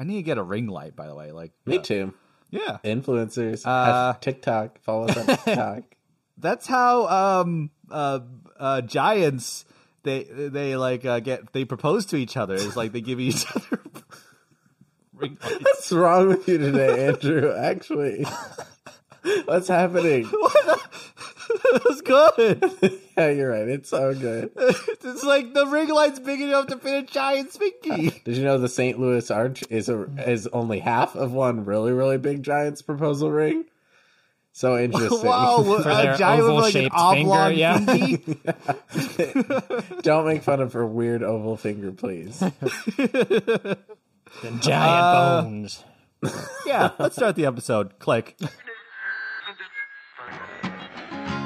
I need to get a ring light. By the way, like Me uh, too. Yeah, Influencers. Uh, TikTok. Follow us on TikTok. that's how um uh uh giants they they like uh, get they propose to each other. It's like they give each other ring lights. What's wrong with you today, Andrew? Actually, what's happening? That's good. yeah, you're right. It's so good. it's like the ring light's big enough to fit a giant spinky. Did you know the St. Louis Arch is a is only half of one really really big Giants proposal ring? So interesting. wow, For a giant with like an oval-shaped finger, oblong yeah. Don't make fun of her weird oval finger, please. The giant Uh, bones. yeah, let's start the episode. Click.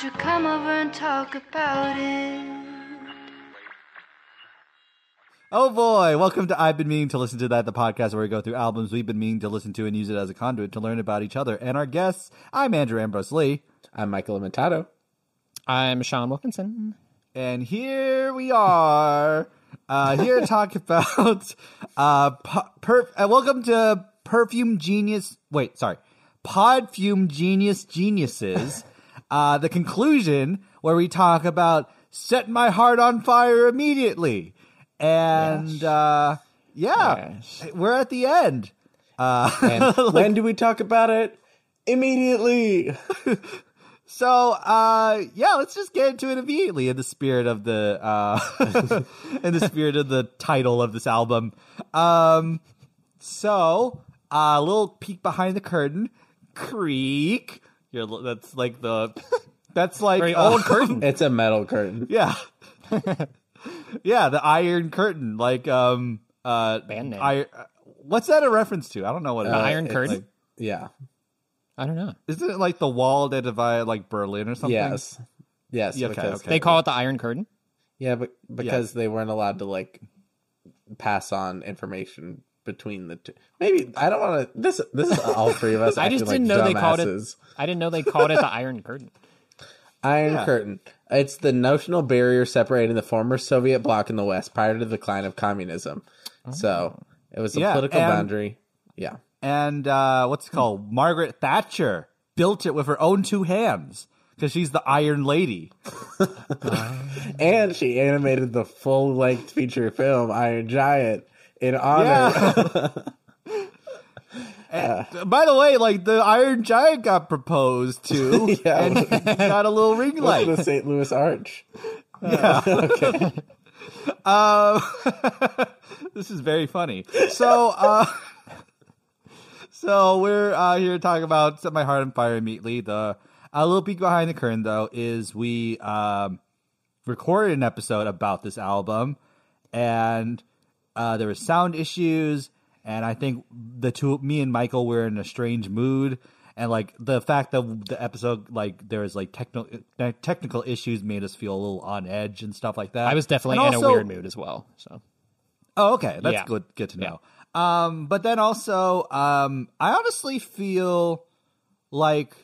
Why don't you come over and talk about it? Oh boy, welcome to I've Been Meaning to Listen to That, the podcast where we go through albums we've been meaning to listen to and use it as a conduit to learn about each other and our guests. I'm Andrew Ambrose Lee, I'm Michael Imitato. I'm Sean Wilkinson. and here we are, uh, here to talk about, uh, pu- per- uh, welcome to Perfume Genius, wait, sorry, Podfume Genius Geniuses, uh, the conclusion where we talk about Set My Heart on Fire Immediately. And, uh, yeah, Yes. we're at the end. Uh, And when do we talk about it? Immediately. So, uh, yeah, let's just get into it immediately in the spirit of the, uh, in the spirit of the title of this album. Um, so, uh, a little peek behind the curtain. Creak. You're, that's like the, that's like, Very uh, old curtain. It's a metal curtain. Yeah. yeah, the Iron Curtain. Like, um, uh, Band name. I, what's that a reference to? I don't know what it The. Iron Curtain? like- Yeah. I don't know. isn't it like the wall that divided like Berlin or something? Yes. Yes. Yeah, okay, because, okay. They call it the Iron Curtain. Yeah, but because they weren't allowed to like pass on information between the two. Maybe I don't want to. This this is all three of us. I just didn't like know they called it. dumbasses. I didn't know they called it the Iron Curtain. Iron Yeah. Curtain. It's the notional barrier separating the former Soviet bloc in the West prior to the decline of communism. So it was a Yeah, political and- boundary. Yeah. and uh, what's it called? Margaret Thatcher built it with her own two hands because she's the Iron Lady. And she animated the full length feature film Iron Giant in honor. Yeah. And, by the way, like the Iron Giant got proposed to, Yeah. and he got a little ring light. the St. Louis Arch. Yeah. Okay. Um, this is very funny. So, uh, so we're uh, here to talk about "Set My Heart on Fire" immediately. The a little peek behind the curtain, though, is we um, recorded an episode about this album, and uh, there were sound issues, and I think the two, me and Michael, were in a strange mood. And like the fact that the episode, like there was like technical technical issues, made us feel a little on edge and stuff like that. I was definitely And in also- a weird mood as well. So Oh, okay. That's Yeah. good. Good to know. Um, but then also, um, I honestly feel like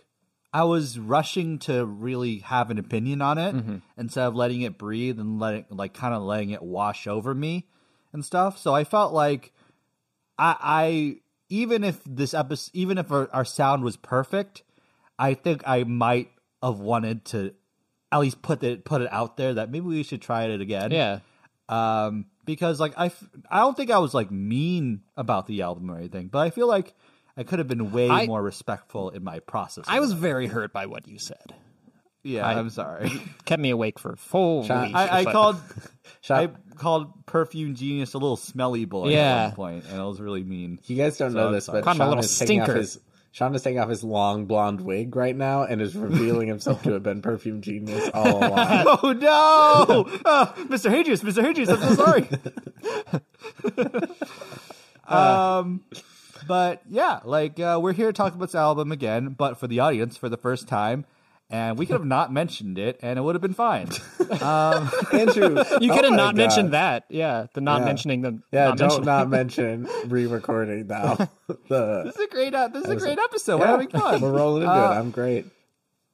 I was rushing to really have an opinion on it Mm-hmm. instead of letting it breathe and letting, like, kind of letting it wash over me and stuff. So I felt like I, I even if this episode, even if our, our sound was perfect, I think I might have wanted to at least put it put it out there that maybe we should try it again yeah, um, because like I, f- I don't think I was like mean about the album or anything, but I feel like I could have been way I- more respectful in my process. I was very hurt by what you said. Yeah. I- I, am sorry. Kept me awake for full Sean, week. I, I but- called Shop- I called Perfume Genius a little smelly boy Yeah. at one point, and it was really mean. You guys don't So know I'm this, sorry. but Called a Sean little is taking off stinker. his Sean is taking off his long blonde wig right now and is revealing himself to have been perfume genius all along. Oh no, oh, Mr. Hadreas, Mr. Hadreas, I'm so sorry. um, but yeah, like uh, we're here to talk about this album again, but for the audience for the first time, and we could have not mentioned it, and it would have been fine. Andrew, You could have oh my not mentioned that. Yeah, the not Yeah. mentioning the. Yeah, not don't not mention re-recording now. the this is a great, uh, this is a great a- episode. yeah, We're having fun. We're rolling into Uh, it. I'm great.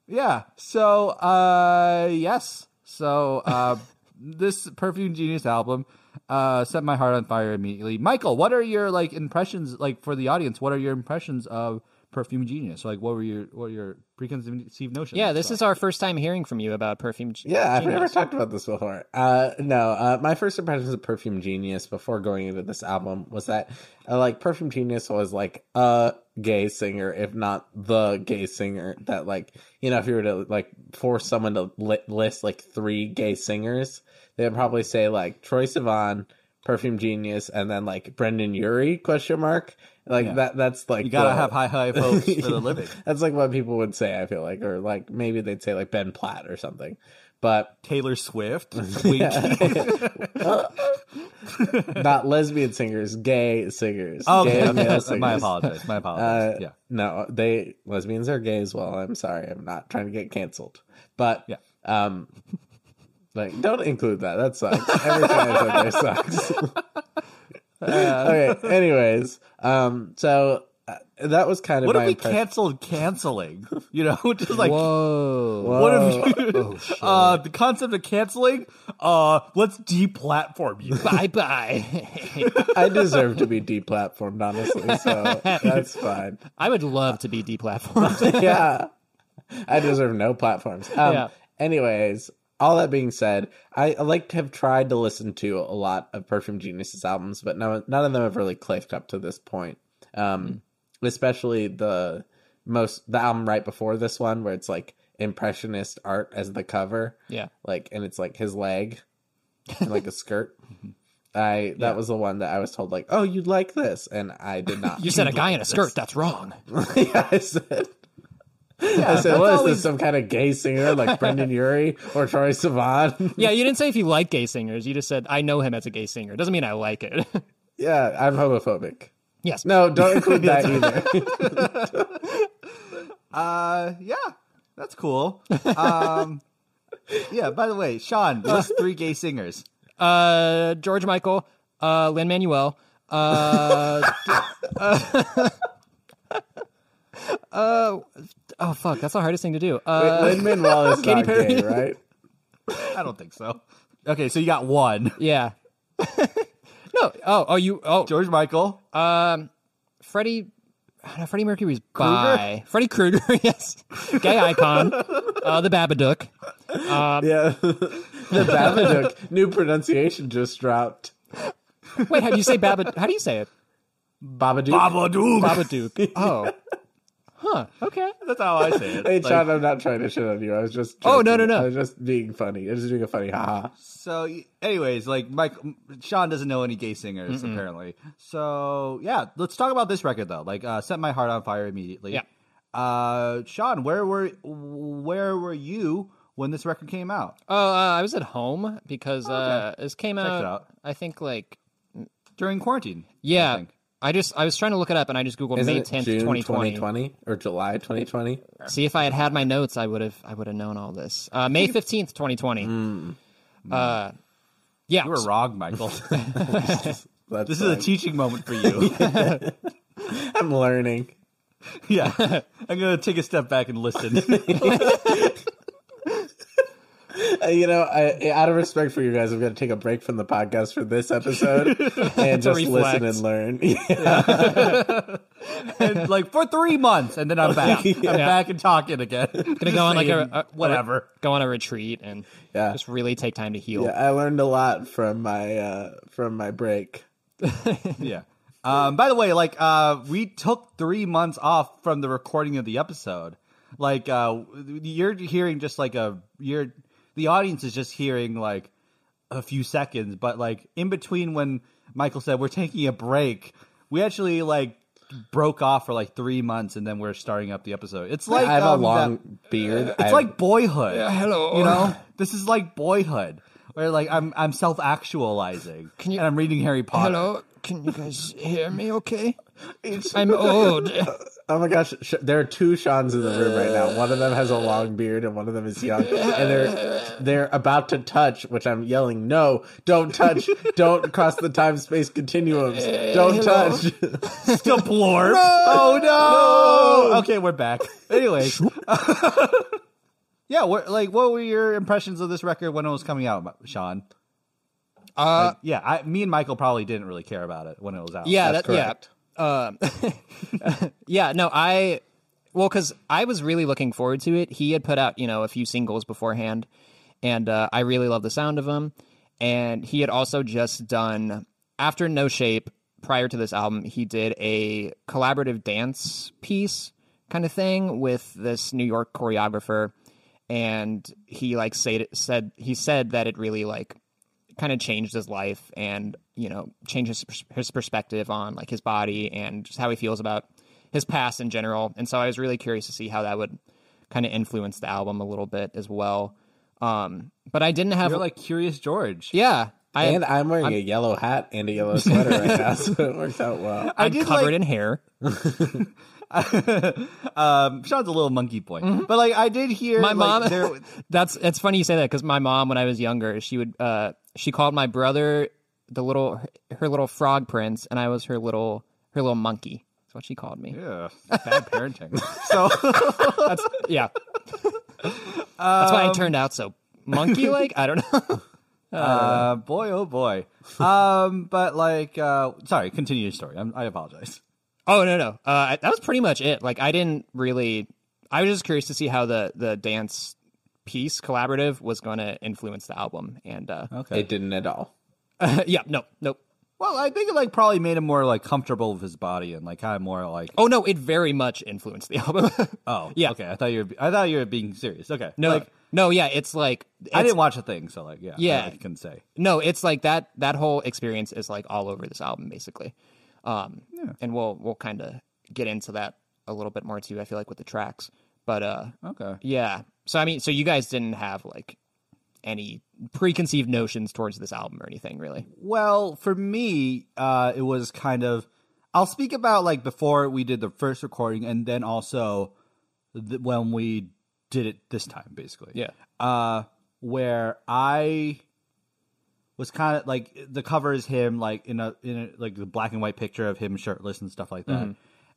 Yeah. So, uh, yes. So, uh, this Perfume Genius album, uh, set my heart on fire immediately. Michael, what are your like impressions, like for the audience? What are your impressions of Perfume Genius? Like, what were your what were your preconceived notions? Yeah, this is our first time hearing from you about perfume. G- Yeah, I've never talked about this before. Uh, no, uh, my first impressions of Perfume Genius before going into this album was that, uh, like, Perfume Genius was like a gay singer, if not the gay singer. That, like, you know, if you were to like force someone to li- list like three gay singers, they would probably say like Troye Sivan, Perfume Genius, and then like Brendon Urie? Question mark. Like Yeah. that. That's like You gotta the- have high high hopes for the living. That's like what people would say. I feel like, or like maybe they'd say like Ben Platt or something. But Taylor Swift, not lesbian singers, gay singers. Oh, gay okay. male my singers. apologies. My Uh, yeah. No, they lesbians are gay as well. I'm sorry. I'm not trying to get canceled. But Yeah. um, like don't include that. That sucks. Every time I said there sucks. okay. Anyways, um, so uh, that was kind of What my if we impression. canceled canceling? You know, just like Whoa. what if you, Oh, uh, the concept of canceling? Uh, let's deplatform you. bye bye. I deserve to be deplatformed, honestly. So that's fine. I would love to be deplatformed. yeah. I deserve no platforms. Um, Yeah. Anyways, all that being said, I, I like to have tried to listen to a lot of Perfume Genius's albums, but no, none of them have really clicked up to this point. Um, Especially the most the album right before this one, where it's like impressionist art as the cover, yeah. like, and it's like his leg, and like a skirt. I that Yeah. was the one that I was told like, oh, you'd like this, and I did not. You said a guy in a skirt. That's wrong. yeah, I said. I said, "What is always- this? Some kind of gay singer like Brendon Urie or Troye Sivan?" Yeah, you didn't say if you like gay singers. You just said I know him as a gay singer. Doesn't mean I like it. yeah, I'm homophobic. yes. No, don't include that either. Uh, yeah, that's cool. Um, yeah. By the way, Sean, list three gay singers. Uh, George Michael, uh, Lin Manuel, uh, uh, oh fuck, that's the hardest thing to do. Uh, Lin Manuel is Katy not Perry. gay, right? I don't think so. Okay, so you got one. yeah. no. Oh, oh, you. Oh, George Michael. um, Freddie. No, Freddie Mercury's by Freddie Krueger. yes, gay icon. Uh, the Babadook. Yeah, the Babadook new pronunciation just dropped. Wait, how do you say Babad? How do you say it? Babadook. Babadook. Babadook. Oh. Huh. Okay. That's how I say it. Hey, Like, Sean, I'm not trying to shit on you. I was just. Oh, no, no, no. I was just being funny. I was just doing a funny haha. So, anyways, like Mike, Sean doesn't know any gay singers apparently. So, yeah, let's talk about this record though. Like, uh, set my heart on fire immediately. Yeah. Uh, Sean, where were where were you when this record came out? Oh, uh, I was at home because uh, this came out, out. I think like During quarantine. Yeah. Think. I just I was trying to look it up and I just googled Isn't May it tenth, twenty twenty. or July 2020? See if I had had my notes, I would have I would have known all this. Uh, May fifteenth, twenty twenty. Uh, yeah. You were wrong, Michael. That's this is a teaching moment for you. I'm learning. yeah. I'm going to take a step back and listen. Uh, you know, I, out of respect for you guys, I'm going to take a break from the podcast for this episode and just reflect. listen and learn. Yeah. and like for three months, and then I'm back. I'm back and talking again. Gonna go on like a, a whatever. Go on a retreat and Yeah. just really take time to heal. Yeah, I learned a lot from my uh, from my break. Yeah. Um, by the way, like uh, we took three months off from the recording of the episode. Like uh, you're hearing just like a you're the audience is just hearing like a few seconds, but like in between when Michael said we're taking a break, we actually like broke off for like three months and then we're starting up the episode. It's like I have um, a long that- beard. it's like Boyhood. hello. You know, this is like Boyhood, where like I'm I'm self actualizing, Can you- and I'm reading Harry Potter. Hello, can you guys hear me? Okay, It's, I'm old. Oh my gosh, sh- there are two Sean's in the room right now. One of them has a long beard and one of them is young, and they're they're about to touch, which I'm yelling, "No, don't touch! don't cross the time space continuums! Don't touch!" Deplore. Oh no! no! Okay, we're back. Anyways, yeah, what like what were your impressions of this record when it was coming out, Sean? Uh, Yeah, I, me and Michael probably didn't really care about it when it was out. yeah, That's that, yeah. Um, yeah, no, I well, because I was really looking forward to it. He had put out, you know, a few singles beforehand, and uh, I really love the sound of them. And he had also just done after No Shape. Prior to this album, he did a collaborative dance piece kind of thing with this New York choreographer, and he like said said he said that it really like kind of changed his life and you know changed his, his perspective on like his body and just how he feels about his past in general and so i was really curious to see how that would kind of influence the album a little bit as well um but i didn't have you're like Curious George. yeah i and I'm wearing a yellow hat and a yellow sweater right now, so it works out well. I i'm did covered like, in hair um, Sean's a little monkey boy, but like I did hear Mm-hmm. my like, mom there, that's it's funny you say that because my mom when i was younger she would uh she called my brother the little her little frog prince and i was her little her little monkey that's what she called me yeah, bad parenting. so that's yeah that's why i turned out so monkey like i don't know Uh, boy, oh boy. Um, but like, uh, sorry, continue your story. I'm, I apologize. Oh no no, uh, that was pretty much it. Like I didn't really. I was just curious to see how the the dance piece collaborative was going to influence the album, and uh, Okay. It didn't at all. yeah, no, nope. well, I think it like probably made him more like comfortable with his body and like kind of more like, Oh no, it very much influenced the album. oh, yeah. okay. I thought you were, I thought you were being serious. Okay. no, like, no, yeah, it's like I didn't watch a thing, so like, yeah, Yeah. I can say. No, it's like that. That whole experience is like all over this album, basically. Um, and we'll we'll kind of get into that a little bit more too. I feel like with the tracks, but uh, Okay. yeah. So I mean, so you guys didn't have like any preconceived notions towards this album or anything, really? Well, for me, uh, it was kind of. I'll speak about like before we did the first recording, and then also th- when we did it this time, basically. Yeah. Uh, where I was kind of like the cover is him like in a in a like the black and white picture of him shirtless and stuff like that, mm-hmm.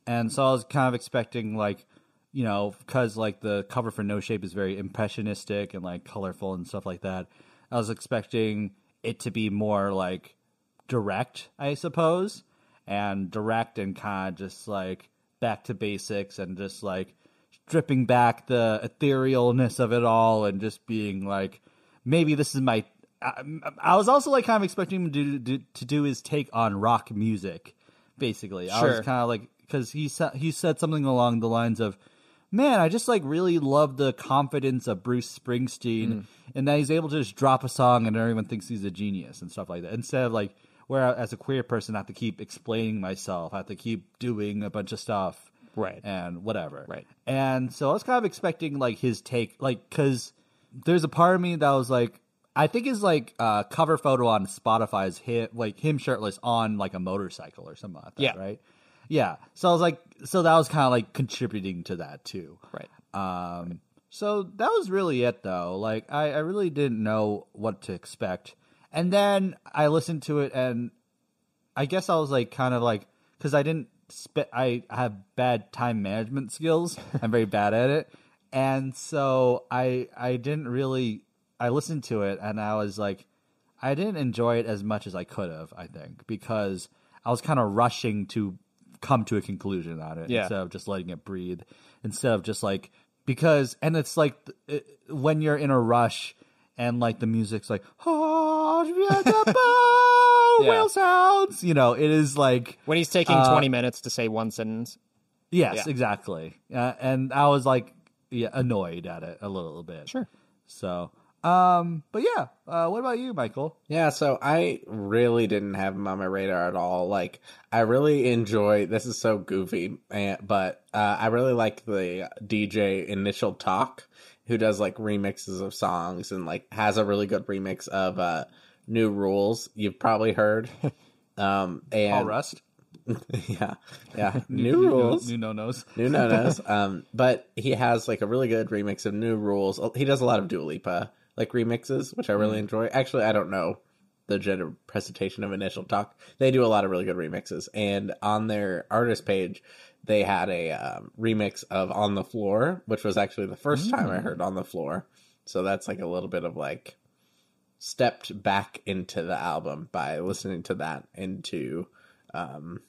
and so I was kind of expecting like you know because like the cover for No Shape is very impressionistic and like colorful and stuff like that. I was expecting it to be more like direct, I suppose, and direct and kind of just like back to basics and just like stripping back the etherealness of it all and just being like, maybe this is my. I, I was also like kind of expecting him to do, to do his take on rock music, basically. I was kind of like because he said he said something along the lines of, "Man, I just like really love the confidence of Bruce Springsteen, Mm. and that he's able to just drop a song and everyone thinks he's a genius and stuff like that." Instead of like where I- as a queer person I have to keep explaining myself, I have to keep doing a bunch of stuff, Right. and whatever, Right. And so I was kind of expecting like his take, like because there's a part of me that was like. I think his like uh, cover photo on Spotify is him, like him shirtless on like a motorcycle or something like that, Yeah. right? Yeah. So I was like, so that was kind of like contributing to that too. Right. Um, so that was really it though. Like I, I really didn't know what to expect. And then I listened to it and I guess I was like kind of like cuz I didn't spe- I have bad time management skills. I'm very bad at it. And so I I didn't really I listened to it and I was like I didn't enjoy it as much as I could have, I think, because I was kind of rushing to come to a conclusion on it Yeah. instead of just letting it breathe, instead of just like because and it's like it, when you're in a rush and like the music's like oh, Yeah. whale sounds, you know, it is like When he's taking Uh, 20 minutes to say one sentence. yes, Yeah. exactly, uh, and I was like yeah annoyed at it a little bit. Sure. So, um, but yeah, uh, what about you, Michael? Yeah, so I really didn't have him on my radar at all. Like, I really enjoy. This is so goofy, but uh, I really like the DJ initial talk, who does like remixes of songs and like has a really good remix of uh New Rules. You've probably heard. Um and rust. yeah. Yeah. New Rules. New no nos. New no nos. Um, but he has like a really good remix of New Rules. He does a lot of Dua Lipa like remixes, which I really enjoy. Actually, I don't know the gender presentation of Initial Talk. They do a lot of really good remixes, and on their artist page, they had a um, remix of On the Floor, which was actually the first time I heard On the Floor. So that's like a little bit of like stepped back into the album by listening to that into um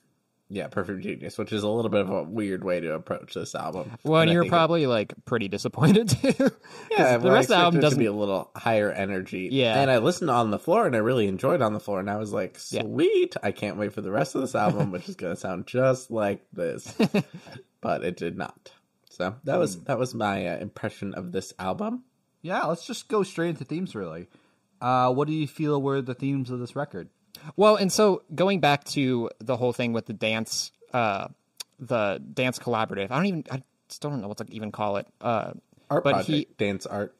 yeah perfect genius which is a little bit of a weird way to approach this album Well, and I you're think it- probably like pretty disappointed too. 'Cause yeah the rest of the album expected it to doesn't. be a little higher energy Yeah. and i listened on the floor and i really enjoyed on the floor and i was like Yeah. sweet i can't wait for the rest of this album which is going to sound just like this but it did not so that Hmm. was that was my uh, impression of this album Yeah, let's just go straight into themes. Really, uh, what do you feel were the themes of this record? Well, and so going back to the whole thing with the dance, uh, the dance collaborative. I don't even. I still don't know what to even call it. Uh, art But project he- dance art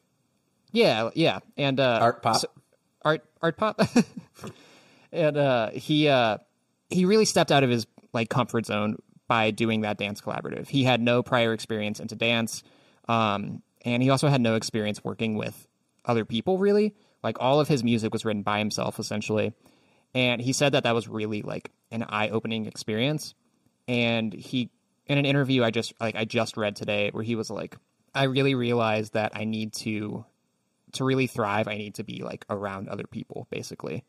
yeah, yeah, and uh, art pop so- art art pop and uh he uh he really stepped out of his like comfort zone by doing that dance collaborative he had no prior experience into dance um and he also had no experience working with other people really like all of his music was written by himself essentially and he said that that was really like an eye-opening experience and he in an interview i just like i just read today where he was like i really realized that i need to to really thrive, I need to be like around other people, basically.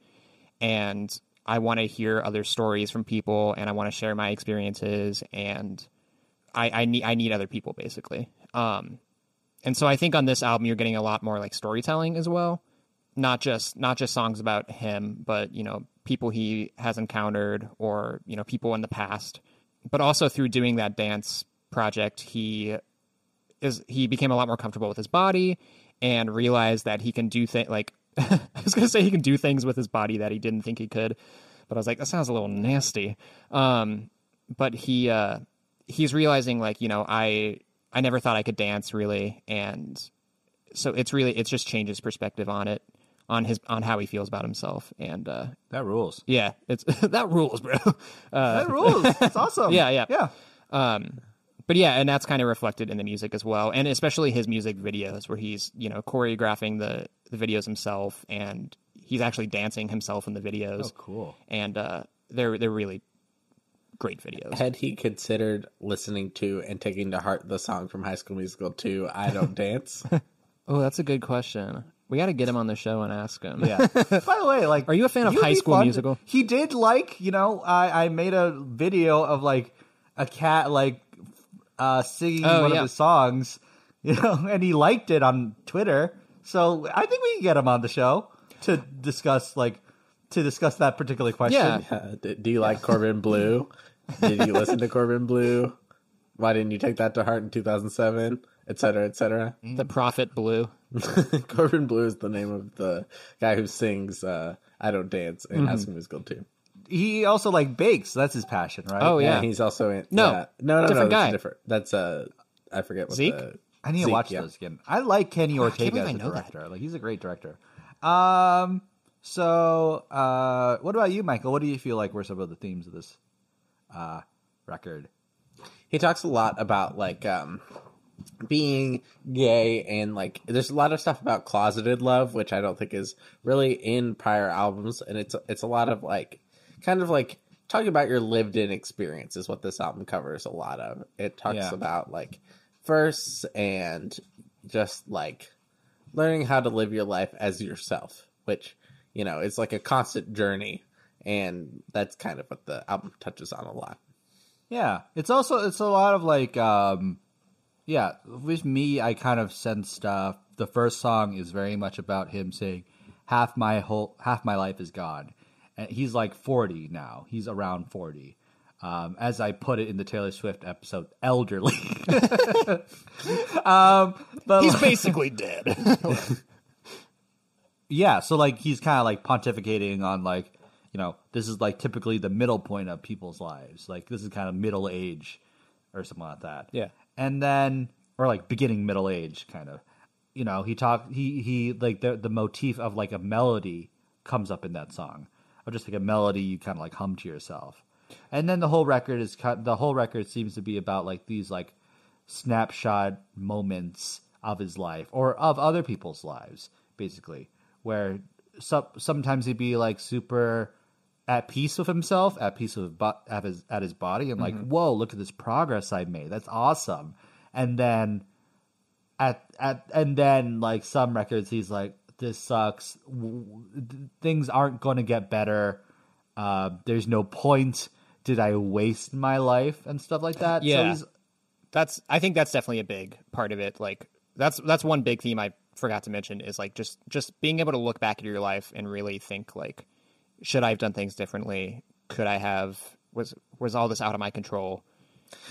And I want to hear other stories from people, and I want to share my experiences, and I, I need I need other people, basically. Um, and so I think on this album, you're getting a lot more like storytelling as well, not just not just songs about him, but you know people he has encountered or you know people in the past, but also through doing that dance project, he is he became a lot more comfortable with his body and realized that he can do things like I was gonna say he can do things with his body that he didn't think he could, but I was like that sounds a little nasty. Um, but he uh, he's realizing like you know I I never thought I could dance really, and so it's really it's just changed his perspective on it on his on how he feels about himself and uh, That rules. yeah it's that rules bro. Uh, That rules. That's awesome. Yeah, yeah. yeah. um, but yeah, and that's kind of reflected in the music as well, and especially his music videos where he's you know choreographing the the videos himself, and he's actually dancing himself in the videos. Oh, cool. And uh, they're they're really great videos. Had he considered listening to and taking to heart the song from High School Musical 2, I Don't Dance? Oh, that's a good question. We got to get him on the show and ask him. Yeah. By the way, like, Are you a fan of High School fun- Musical? He did like, you know, I I made a video of like a cat like uh singing Oh, one yeah. of the songs, you know, and he liked it on Twitter. So I think we can get him on the show to discuss like to discuss that particular question. Yeah. D- do you like Corbin Blue? Did you listen to Corbin Bleu? Why didn't you take that to heart in 2007? Et cetera, et cetera. The Prophet Blue. Corbin Bleu is the name of the guy who sings uh, I Don't Dance in High School Musical 2. He also like bakes. That's his passion, right? Oh, yeah. And he's also in. No, yeah. no, no, different no. Guy. different. That's uh, I forget what Zeke? the. I need to watch yeah. those again. I like Kenny Ortega believe as a know that. director. Like he's a great director. Um. So, uh, what about you, Michael? What do you feel like were some of the themes of this uh, record? he talks a lot about like um being gay and like there's a lot of stuff about closeted love which i don't think is really in prior albums and it's it's a lot of like kind of like talking about your lived in experience is what this album covers a lot of. It talks Yeah. about like firsts and just like learning how to live your life as yourself which you know is like a constant journey and that's kind of what the album touches on a lot. Yeah, it's also it's a lot of like, um, yeah. With me, I kind of sense uh, the first song is very much about him saying, "Half my whole half my life is gone," and he's like forty now. He's around forty. Um, as I put it in the Taylor Swift episode, elderly. um, but He's like- basically dead. yeah, so like he's kind of like pontificating on like, you know, this is like typically the middle point of people's lives. Like this is kind of middle age or something like that. Yeah. And then or like beginning middle age kind of. you know, he talked he he like the the motif of like a melody comes up in that song, or just like a melody you kind of like hum to yourself, and then the whole record is cut. The whole record seems to be about like these like snapshot moments of his life or of other people's lives, basically, where some sometimes he'd be like super at peace with himself, at peace with bo- at his at his body, and like, whoa, look at this progress I made. That's awesome. And then at at and then like some records, he's like, this sucks. W- Things aren't going to get better. Uh, there's no point. Did I waste my life and stuff like that? So Yeah. he's that's I think that's definitely a big part of it. Like that's that's one big theme I forgot to mention is like just just being able to look back at your life and really think like should I have done things differently? Could I have was was all this out of my control?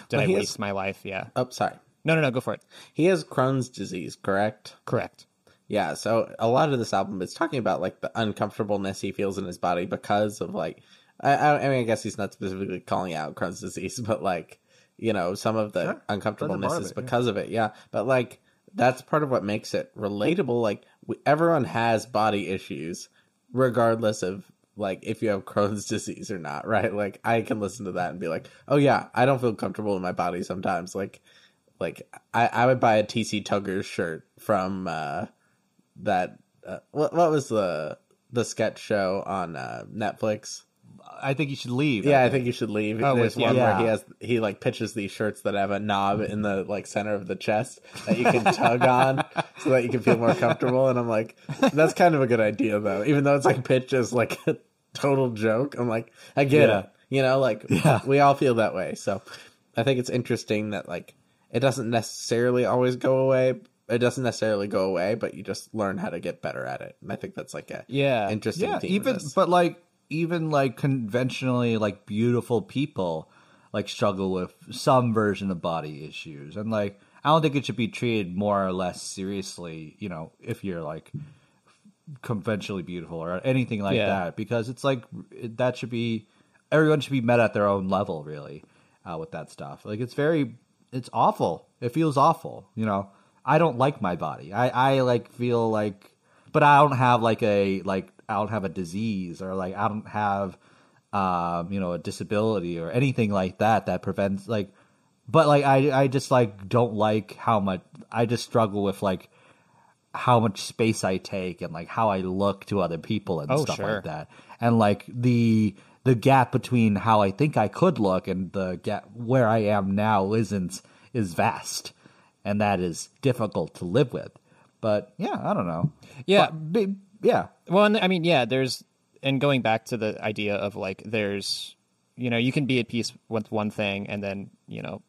Did Well, I he has- waste my life? Yeah. Oh, sorry. No, no, no, go for it. He has Crohn's disease, correct? Correct. Yeah, so a lot of this album is talking about like the uncomfortableness he feels in his body because of like I, I I mean I guess he's not specifically calling out Crohn's disease, but like you know some of the Sure. uncomfortableness of is it, yeah. because of it. Yeah, but like that's part of what makes it relatable. Like we, everyone has body issues, regardless of like if you have Crohn's disease or not, right? Like I can listen to that and be like, oh yeah, I don't feel comfortable in my body sometimes. Like like I, I would buy a TC Tuggers shirt from uh that uh, what what was the the sketch show on uh, Netflix? I think you should leave. Yeah, I think you should leave. Oh, There's one yeah. where he has he like pitches these shirts that have a knob in the like center of the chest that you can tug on so that you can feel more comfortable. And I'm like, that's kind of a good idea though, even though it's like pitched as like a total joke. I'm like, I get Yeah. it. You know, like Yeah. we all feel that way. So I think it's interesting that like it doesn't necessarily always go away. It doesn't necessarily go away, but you just learn how to get better at it. And I think that's like a Yeah. interesting yeah even but like even like conventionally like beautiful people like struggle with some version of body issues. And like i don't think it should be treated more or less seriously you know if you're like conventionally beautiful or anything like Yeah. that. Because it's like that should be everyone should be met at their own level really uh, with that stuff. Like it's very it's awful. It feels awful you know? I don't like my body. I i like feel like but i don't have like a like i don't have a disease or like i don't have um you know a disability or anything like that that prevents like but like i i just like don't like how much i just struggle with like how much space I take and like how I look to other people and Oh, stuff sure. like that. And like the the gap between how I think I could look and the gap where I am now isn't is vast. And that is difficult to live with. But yeah, I don't know. Yeah. But, yeah. Well, and, I mean, yeah, there's, and going back to the idea of like, there's, you know, you can be at peace with one thing and then, you know,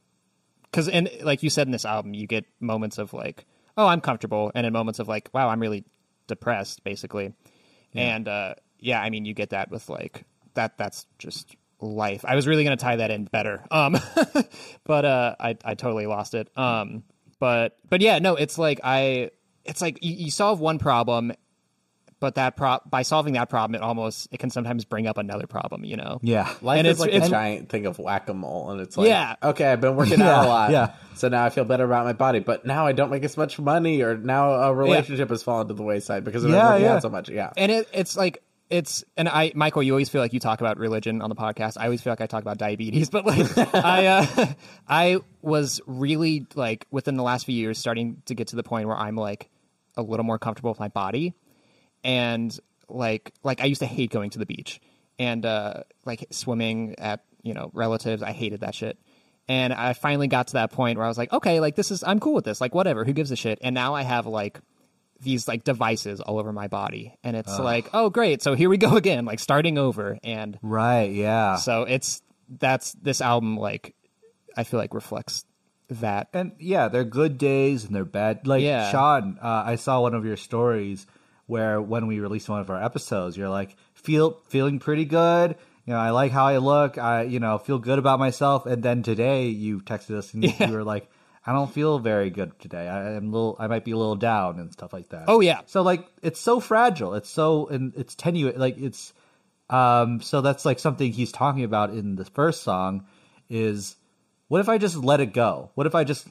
because, and like you said in this album, you get moments of like, oh, I'm comfortable, and in moments of like, wow, I'm really depressed, basically. And, uh, yeah, I mean, you get that with like, that, that's just life. I was really going to tie that in better. Um, but, uh, I, I totally lost it. Um, but, but yeah, no, it's like, I, it's like you, you solve one problem but that pro- by solving that problem it almost it can sometimes bring up another problem you know Yeah. Life And is it's- like a giant thing of whack a mole, and it's like, Yeah. okay, I've been working out Yeah, a lot, yeah. so now I feel better about my body, but now I don't make as much money, or now a relationship has fallen to the wayside because I've been Yeah, working yeah. out so much. Yeah, and it, it's like it's and i michael you always feel like you talk about religion on the podcast i always feel like i talk about diabetes but like i uh i was really like within the last few years starting to get to the point where i'm like a little more comfortable with my body and like like i used to hate going to the beach. And uh like swimming at you know relatives i hated that shit. And i finally got to that point where i was like okay like this is i'm cool with this. Like whatever who gives a shit? And now i have like these like devices all over my body. And it's like oh great. So here we go again like starting over. And Right, yeah. so it's that's this album like i feel like reflects that. And yeah, they're good days and they're bad. Like Yeah. Sean, uh, I saw one of your stories where when we release one of our episodes, you're like feel feeling pretty good. You know, I like how I look. I you know feel good about myself. And then today you texted us and you were like, I don't feel very good today. I am a little. I might be a little down and stuff like that. Oh, yeah. So like it's so fragile. It's so and it's tenuous. Like it's um. So that's like something he's talking about in the first song is what if I just let it go? What if I just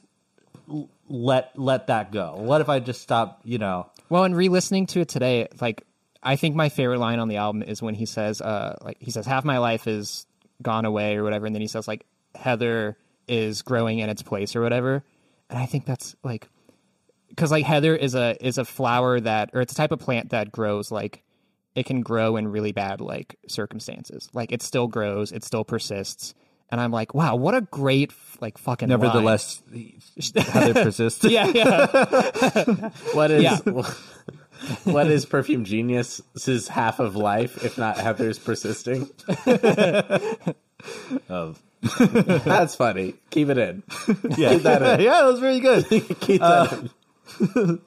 let let that go? What if I just stop? You know, Well, and re-listening to it today, like I think my favorite line on the album is when he says, uh, like he says, half my life is gone away or whatever, and then he says like Heather is growing in its place or whatever, and I think that's like because like Heather is a is a flower that or it's a type of plant that grows like it can grow in really bad like circumstances, like it still grows, it still persists. And I'm like, wow, what a great like fucking. line. nevertheless, Heather persists. yeah, yeah. What is Yeah. what is Perfume Genius's half of life if not Heather's persisting? Of That's funny. Keep it in. yeah, Keep that in. yeah, that was very good. Keep that in.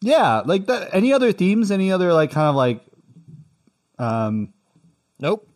Yeah, like that. Any other themes? Any other like kind of like? Um, Nope.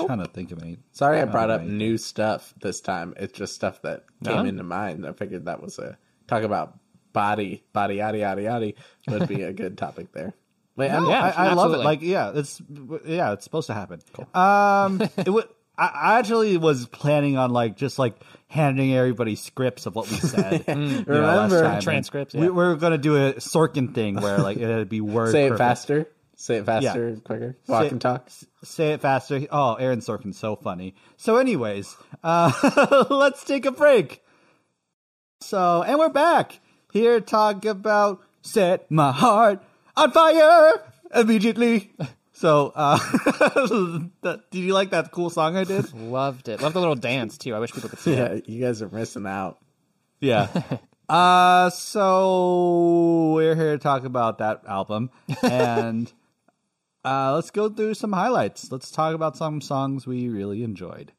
I'm trying to think of any. Sorry, I brought up right. new stuff this time. It's just stuff that came No? into mind. I figured that was a talk about body, body, yada yada yada would be a good topic there. Wait, I'm, Yeah, I, I love it. Like, yeah, it's yeah, it's supposed to happen. Um, it would. I, I actually was planning on like just like handing everybody scripts of what we said. you know, last Remember- time. Transcripts, We, yeah. we're gonna do a Sorkin thing where like it'd be word. say it perfect. faster. Say it faster, and quicker. Walk Say- and talk. Say it faster. Oh, Aaron Sorkin's so funny. So, anyways, uh, let's take a break. So, and we're back here to talk about set my heart on fire immediately. So, uh, that, did you like that cool song I did? Loved it. Loved the little dance too. I wish people could see it. Yeah, you guys are missing out. Yeah. Uh, so we're here to talk about that album, and uh, let's go through some highlights. Let's talk about some songs we really enjoyed.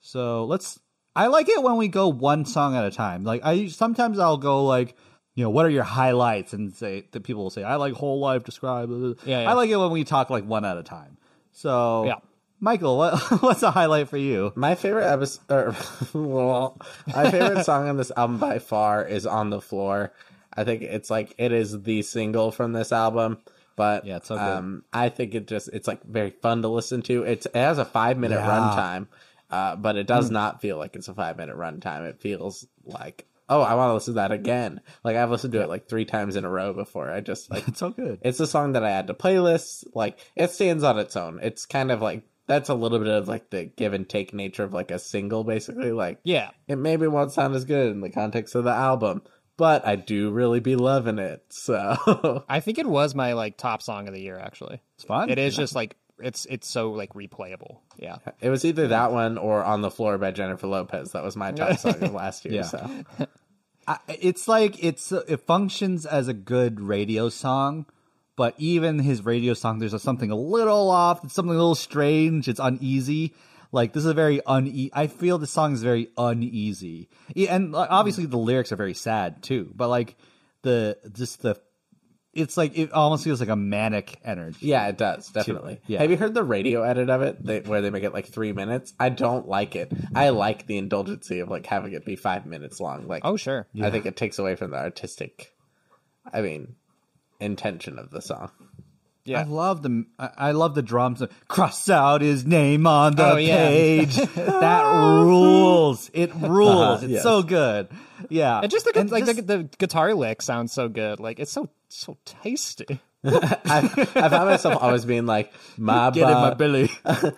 So let's. I like it when we go one song at a time. Like I sometimes I'll go like, you know, what are your highlights, and say that people will say I like whole life describe. Yeah, yeah. I like it when we talk like one at a time. So Yeah. Michael, what what's a highlight for you? My favorite episode, or, well, my favorite song on this album by far is "On the Floor." I think it's like it is the single from this album, but Yeah, it's so good. um, I think it just it's like very fun to listen to. It's it has a five minute Yeah. runtime, uh, but it does not feel like it's a five minute runtime. It feels like oh, I want to listen to that again. Like I've listened to it like three times in a row before. I just like It's so good. it's a song that I add to playlists. Like it stands on its own. It's kind of like that's a little bit of like the give and take nature of like a single, basically. Like Yeah. it maybe won't sound as good in the context of the album, but I do really be loving it. So I think it was my like top song of the year. Actually, It's fun. it is just like it's it's so like replayable. Yeah. it was either that one or "On the Floor" by Jennifer Lopez. That was my top song of last year. Yeah. So I, it's like it's it functions as a good radio song, but even his radio song, there's a, something a little off. It's something a little strange. It's uneasy. Like this is a very une. I feel the song is very uneasy, Yeah, and like, obviously the lyrics are very sad too. But like the just the, it's like it almost feels like a manic energy. yeah, it does definitely. Yeah. Have you heard the radio edit of it they, where they make it like three minutes? I don't like it. I like the indulgency of like having it be five minutes long. Like Oh sure. I think it takes away from the artistic, I mean, intention of the song. Yeah. I love the I love the drums. Cross out his name on the Oh, yeah. page. that rules. It rules. Uh-huh, it's yes. so good. Yeah, And just the And like just- the, the guitar lick sounds so good. Like it's so so tasty. I, I found myself always being like, my get in my belly. I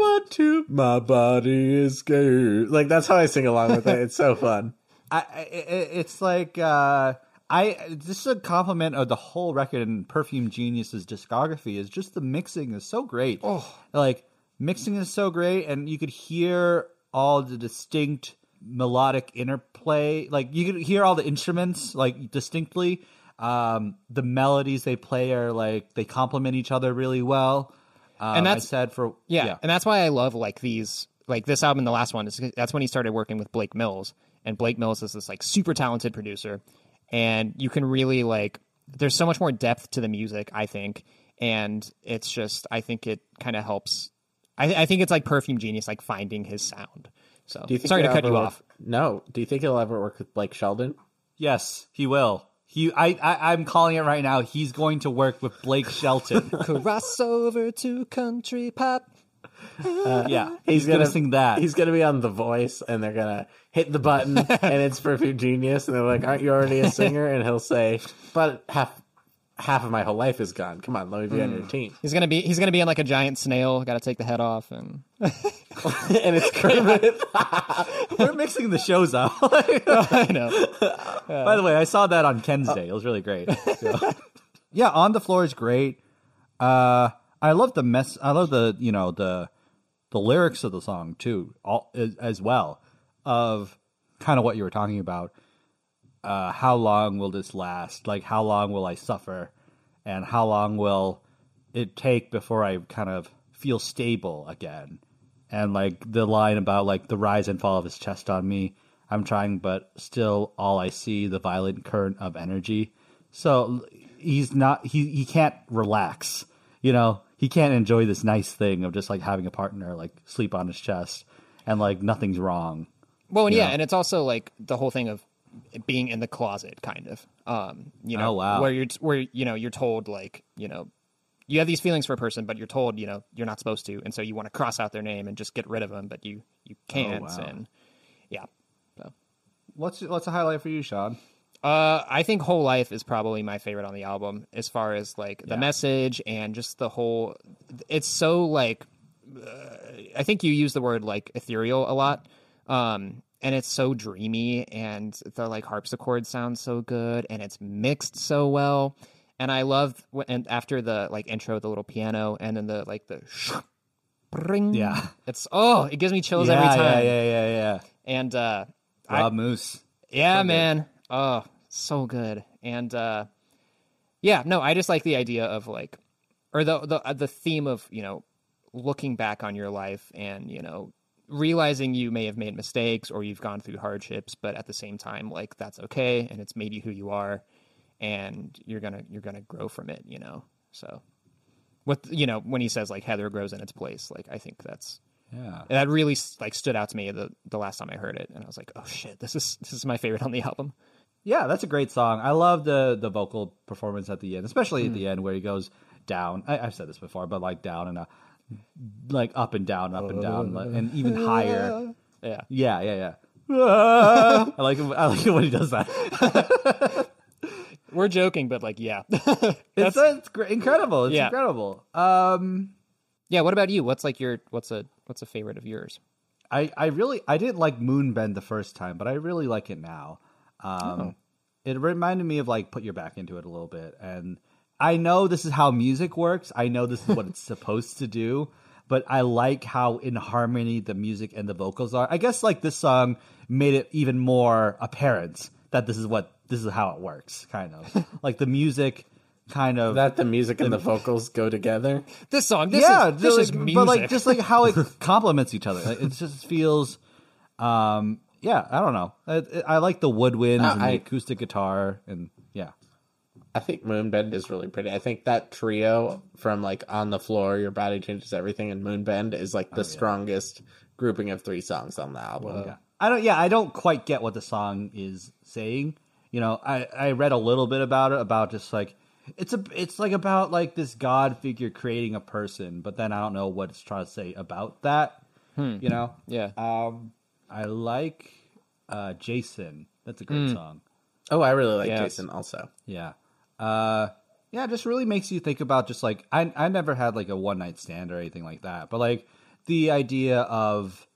want to, my body is scared. Like that's how I sing along with it. It's so fun. I, I it- it's like uh I this is a compliment of the whole record and Perfume Genius's discography is just the mixing is so great. Oh, like mixing is so great, and you could hear all the distinct melodic interplay. Like you could hear all the instruments like distinctly. Um, the melodies they play are like they complement each other really well. Um, And that's- I said for Yeah. And that's why I love like these like this album and the last one is that's when he started working with Blake Mills. And Blake Mills is this like super talented producer. And you can really like there's so much more depth to the music, I think. And it's just I think it kind of helps I, I think it's like perfume genius, like finding his sound. So Do you think sorry to cut you work- off. No. Do you think he'll ever work with Blake Shelton? Yes, he will. He, I, I, I'm calling it right now. He's going to work with Blake Shelton. Cross over to country pop. Uh, yeah, He's, gonna, sing that. He's gonna be on The Voice, and they're gonna hit the button, and it's Perfume Genius, and they're like, "Aren't you already a singer?" And he'll say, "But half half of my whole life is gone. Come on, let me be on your hmm. team." He's gonna be he's gonna be in like a giant snail. Got to take the head off and and it's Kermit. We're mixing the shows up. I know. By the way, I saw that on Ken's uh, Day. It was really great. So- yeah, on the floor is great. Uh, I love the mess. I love the you know the the lyrics of the song too, all as, as well. Of kind of what you were talking about. Uh, how long will this last? Like, how long will I suffer? And how long will it take before I kind of feel stable again? And like the line about like the rise and fall of his chest on me. I'm trying, but still, all I see the violent current of energy. So he's not. He he can't relax. You know, he can't enjoy this nice thing of just like having a partner like sleep on his chest and like nothing's wrong. Well, and yeah. Yeah. and it's also like the whole thing of being in the closet, kind of. Um, you know, Oh, wow. where you're where you know you're told like you know you have these feelings for a person, but you're told you know you're not supposed to, and so you want to cross out their name and just get rid of them, but you you can't. wow. And yeah, so. What's what's a highlight for you, Sean? Uh, I think Whole Life is probably my favorite on the album as far as like the Yeah. message and just the whole. It's so like, uh, I think you use the word like ethereal a lot, um, and it's so dreamy and the like harpsichord sounds so good and it's mixed so well, and I love and after the like intro, the little piano and then the like the. Bring. Yeah. it's oh, it gives me chills yeah, every time. Yeah, yeah, yeah, yeah. And uh, I- Rob Moose. yeah, man. Oh, so good. And uh yeah, no, I just like the idea of like or the the uh, the theme of, you know, looking back on your life and, you know, realizing you may have made mistakes or you've gone through hardships, but at the same time like that's okay and it's made you who you are and you're going to you're to grow from it, you know. So with you know, when he says like Heather grows in its place, like I think that's Yeah. that really like stood out to me the the last time I heard it and I was like, "Oh shit, this is this is my favorite on the album." Yeah, that's a great song. I love the the vocal performance at the end, especially at the end where he goes down. I, I've said this before, but like down and uh, like up and down, up and down, and even higher. Yeah. Yeah, yeah, yeah. I like it, I like it when he does that. We're joking, but like, yeah. It's, it's great, incredible. It's Yeah. incredible. Um, yeah, what about you? What's like your what's a what's a favorite of yours? I, I really I didn't like Moonbend the first time, but I really like it now. Um, It reminded me of like put your back into it a little bit, and I know this is how music works. I know this is what it's supposed to do, but I like how in harmony the music and the vocals are. I guess like this song made it even more apparent that this is what this is how it works. Kind of like the music, kind of that the music and the vocals go together. This song, this yeah, is this like, is music. but like just like how it complements each other. Like, it just feels, um, yeah, I don't know. I, I like the woodwinds Uh, and I- the acoustic guitar, and yeah, I think Moonbend is really pretty. I think that trio from like On the Floor, Your Body Changes Everything, and Moonbend is like the strongest grouping of three songs on the album. yeah. I don't. Yeah, I don't quite get what the song is saying. You know, I I read a little bit about it about just like it's a it's like about like this god figure creating a person, but then I don't know what it's trying to say about that. You know, yeah. Um, I like uh Jason. That's a great song. Oh, I really like Yes. Jason also. Yeah. Uh yeah, it just really makes you think about just like I I never had like a one night stand or anything like that. But like the idea of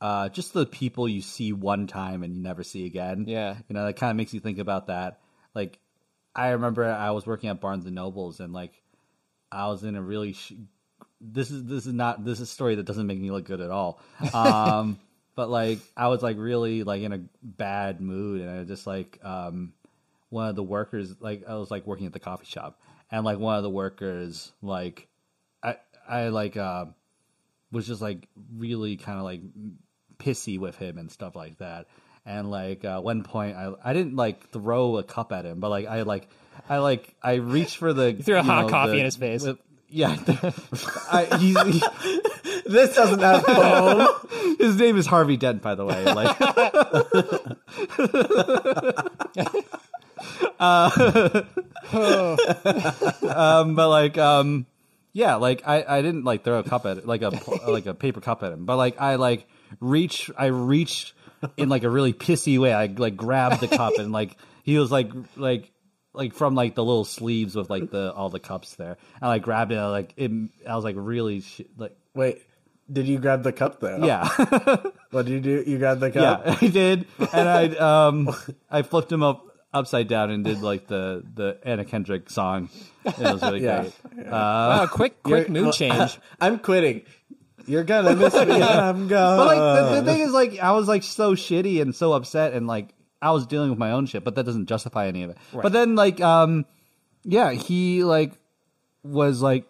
uh just the people you see one time and you never see again. Yeah. You know, that kind of makes you think about that. Like I remember I was working at Barnes and Nobles and like I was in a really sh- this is this is not this is a story that doesn't make me look good at all. Um but like I was like really like in a bad mood and I just like um one of the workers like I was like working at the coffee shop and like one of the workers like I I like uh was just like really kind of like pissy with him and stuff like that. And like uh, one point, I I didn't like throw a cup at him, but like I like I like I reached for the you threw a hot know, coffee the- in his face. with- yeah, I, he's, he, This doesn't have foam. his name is Harvey Dent, by the way. Like, uh, um, but like, um, yeah, like I, I didn't like throw a cup at it, like a like a paper cup at him, but like I like reach I reached in like a really pissy way. I like grabbed the cup and like he was like like like from like the little sleeves with like the all the cups there. And I grabbed it. I, like it, I was like really sh- like Wait, did you grab the cup though? yeah What did you do? You grabbed the cup. yeah? I did, and I um I flipped him up upside down and did like the the Anna Kendrick song. It was really Yeah. great. Wow, quick, quick mood change. I'm quitting. You're gonna miss me. yeah. I'm gone. But like the, the thing is, like I was like so shitty and so upset, and like I was dealing with my own shit, but that doesn't justify any of it. But then like um, yeah, he like was like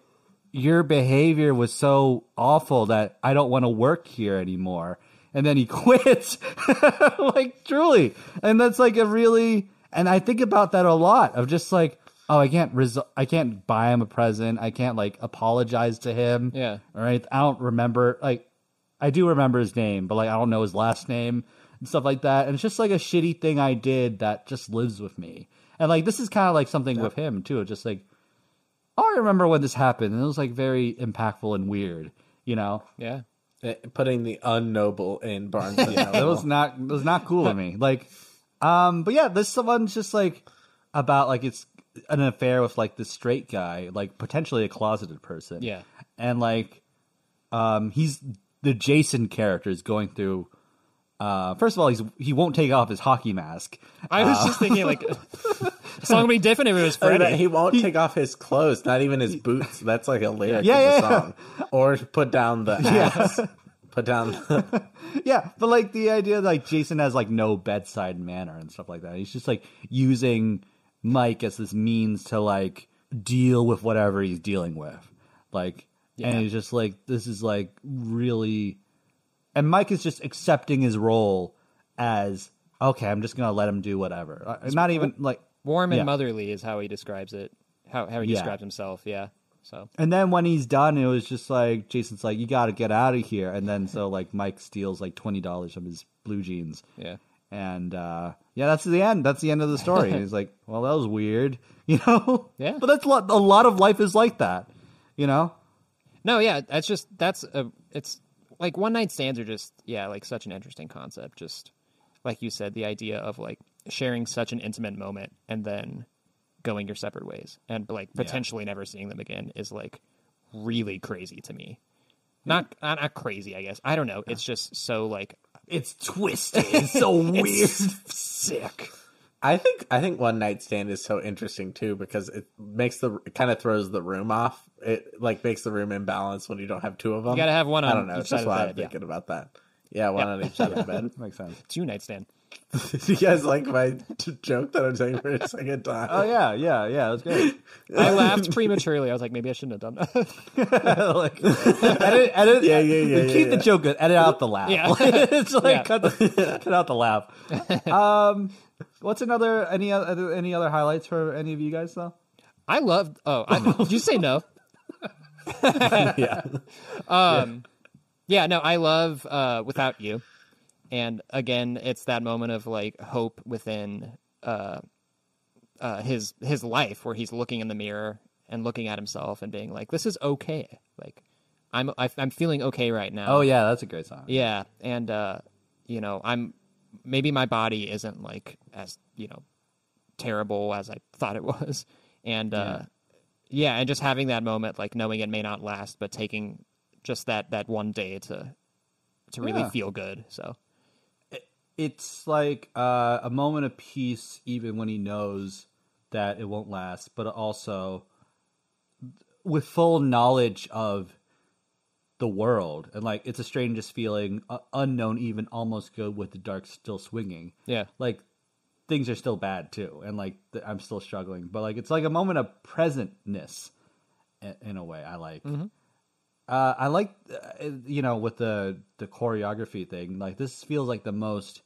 your behavior was so awful that I don't want to work here anymore, and then he quits. like truly, and that's like a really, and I think about that a lot of just like. Oh, I can't res- I can't buy him a present. I can't like apologize to him. Yeah. All right. I don't remember like I do remember his name, but like I don't know his last name and stuff like that. And it's just like a shitty thing I did that just lives with me. And like this is kind of like something with him too. Just like oh, I remember when this happened, and it was like very impactful and weird. You know, Yeah. Eh, Putting the unknoble in Barnes and that Noble. was not it was not cool to me. Like, um, but yeah, this one's just like about like it's an affair with like this straight guy, like potentially a closeted person. Yeah. and like, um, he's the Jason character is going through. Uh, first of all, he's he won't take off his hockey mask. I was just thinking, like, the song would be different if it was that Freddie. he won't take off his clothes, not even his boots. That's like a lyric Yeah, of the yeah. song. Or put down the axe. Put down the, Yeah, but like the idea like Jason has like no bedside manner and stuff like that. He's just like using Mike as this means to like deal with whatever he's dealing with. Like and he's just like this is like really and Mike is just accepting his role as okay, I'm just going to let him do whatever. Uh, Not even like Warm and Yeah. motherly is how he describes it. How how he Yeah. describes himself. Yeah. So And then when he's done, it was just like Jason's like, "You got to get out of here." And then so like Mike steals like twenty dollars from his blue jeans. yeah. And uh, yeah, that's the end. That's the end of the story. And he's like, "Well, that was weird," you know. Yeah. But that's a lot, a lot of life is like that, you know. No, yeah, that's just that's a it's like one night stands are just yeah, like such an interesting concept. Just like you said, the idea of like sharing such an intimate moment and then going your separate ways and like potentially never seeing them again is like really crazy to me. Not not, not crazy, I guess. I don't know. It's just so like It's twisted. It's so weird. sick. I think I think one night stand is so interesting too because it makes the it kind of throws the room off. It like makes the room imbalanced when you don't have two of them. You gotta have one I don't know. each It's just why I'm bed, yeah. thinking about that. Yeah, one on each side of the bed. Makes sense. Two night stand. Do you guys like my t- joke that I'm saying for a second time? Oh yeah, yeah, yeah. That's great. I laughed prematurely. I was like, maybe I shouldn't have done that. like, edit, edit. Yeah, yeah, yeah, Keep yeah, the yeah. joke. good. Edit out the laugh. Yeah. it's like Yeah. cut, the, cut out the laugh. Um, what's another any other any other highlights for any of you guys though? I loved. Oh, I know. Did you say no? yeah. Um, yeah, no, I love uh, without you, and again, it's that moment of like hope within uh, uh, his his life where he's looking in the mirror and looking at himself and being like, "This is okay." Like, I'm I, I'm feeling okay right now. Oh yeah, that's a great song. yeah, and uh, you know, I'm maybe my body isn't like as you know terrible as I thought it was, and uh, yeah, and just having that moment, like knowing it may not last, but taking just that that one day to to really Yeah. feel good. So it's like uh, a moment of peace, even when he knows that it won't last, but also with full knowledge of the world and like it's a strangest feeling, uh, unknown, even almost good with the dark still swinging. yeah, Like things are still bad too, and like th- I'm still struggling, but like it's like a moment of presentness in, in a way. I like. Uh, I like, uh, you know, with the the choreography thing. Like this feels like the most.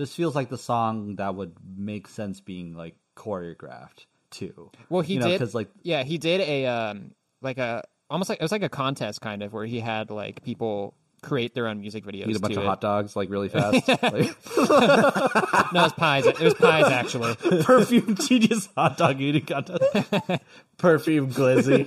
This feels like the song that would make sense being like choreographed too. well, he you know, did because like yeah, he did a um like a almost like it was like a contest kind of where he had like people create their own music videos. eat a bunch of it. hot dogs like really fast. like, No, it was pies. It was pies actually. perfume genius hot dog eating contest. Perfume glizzy.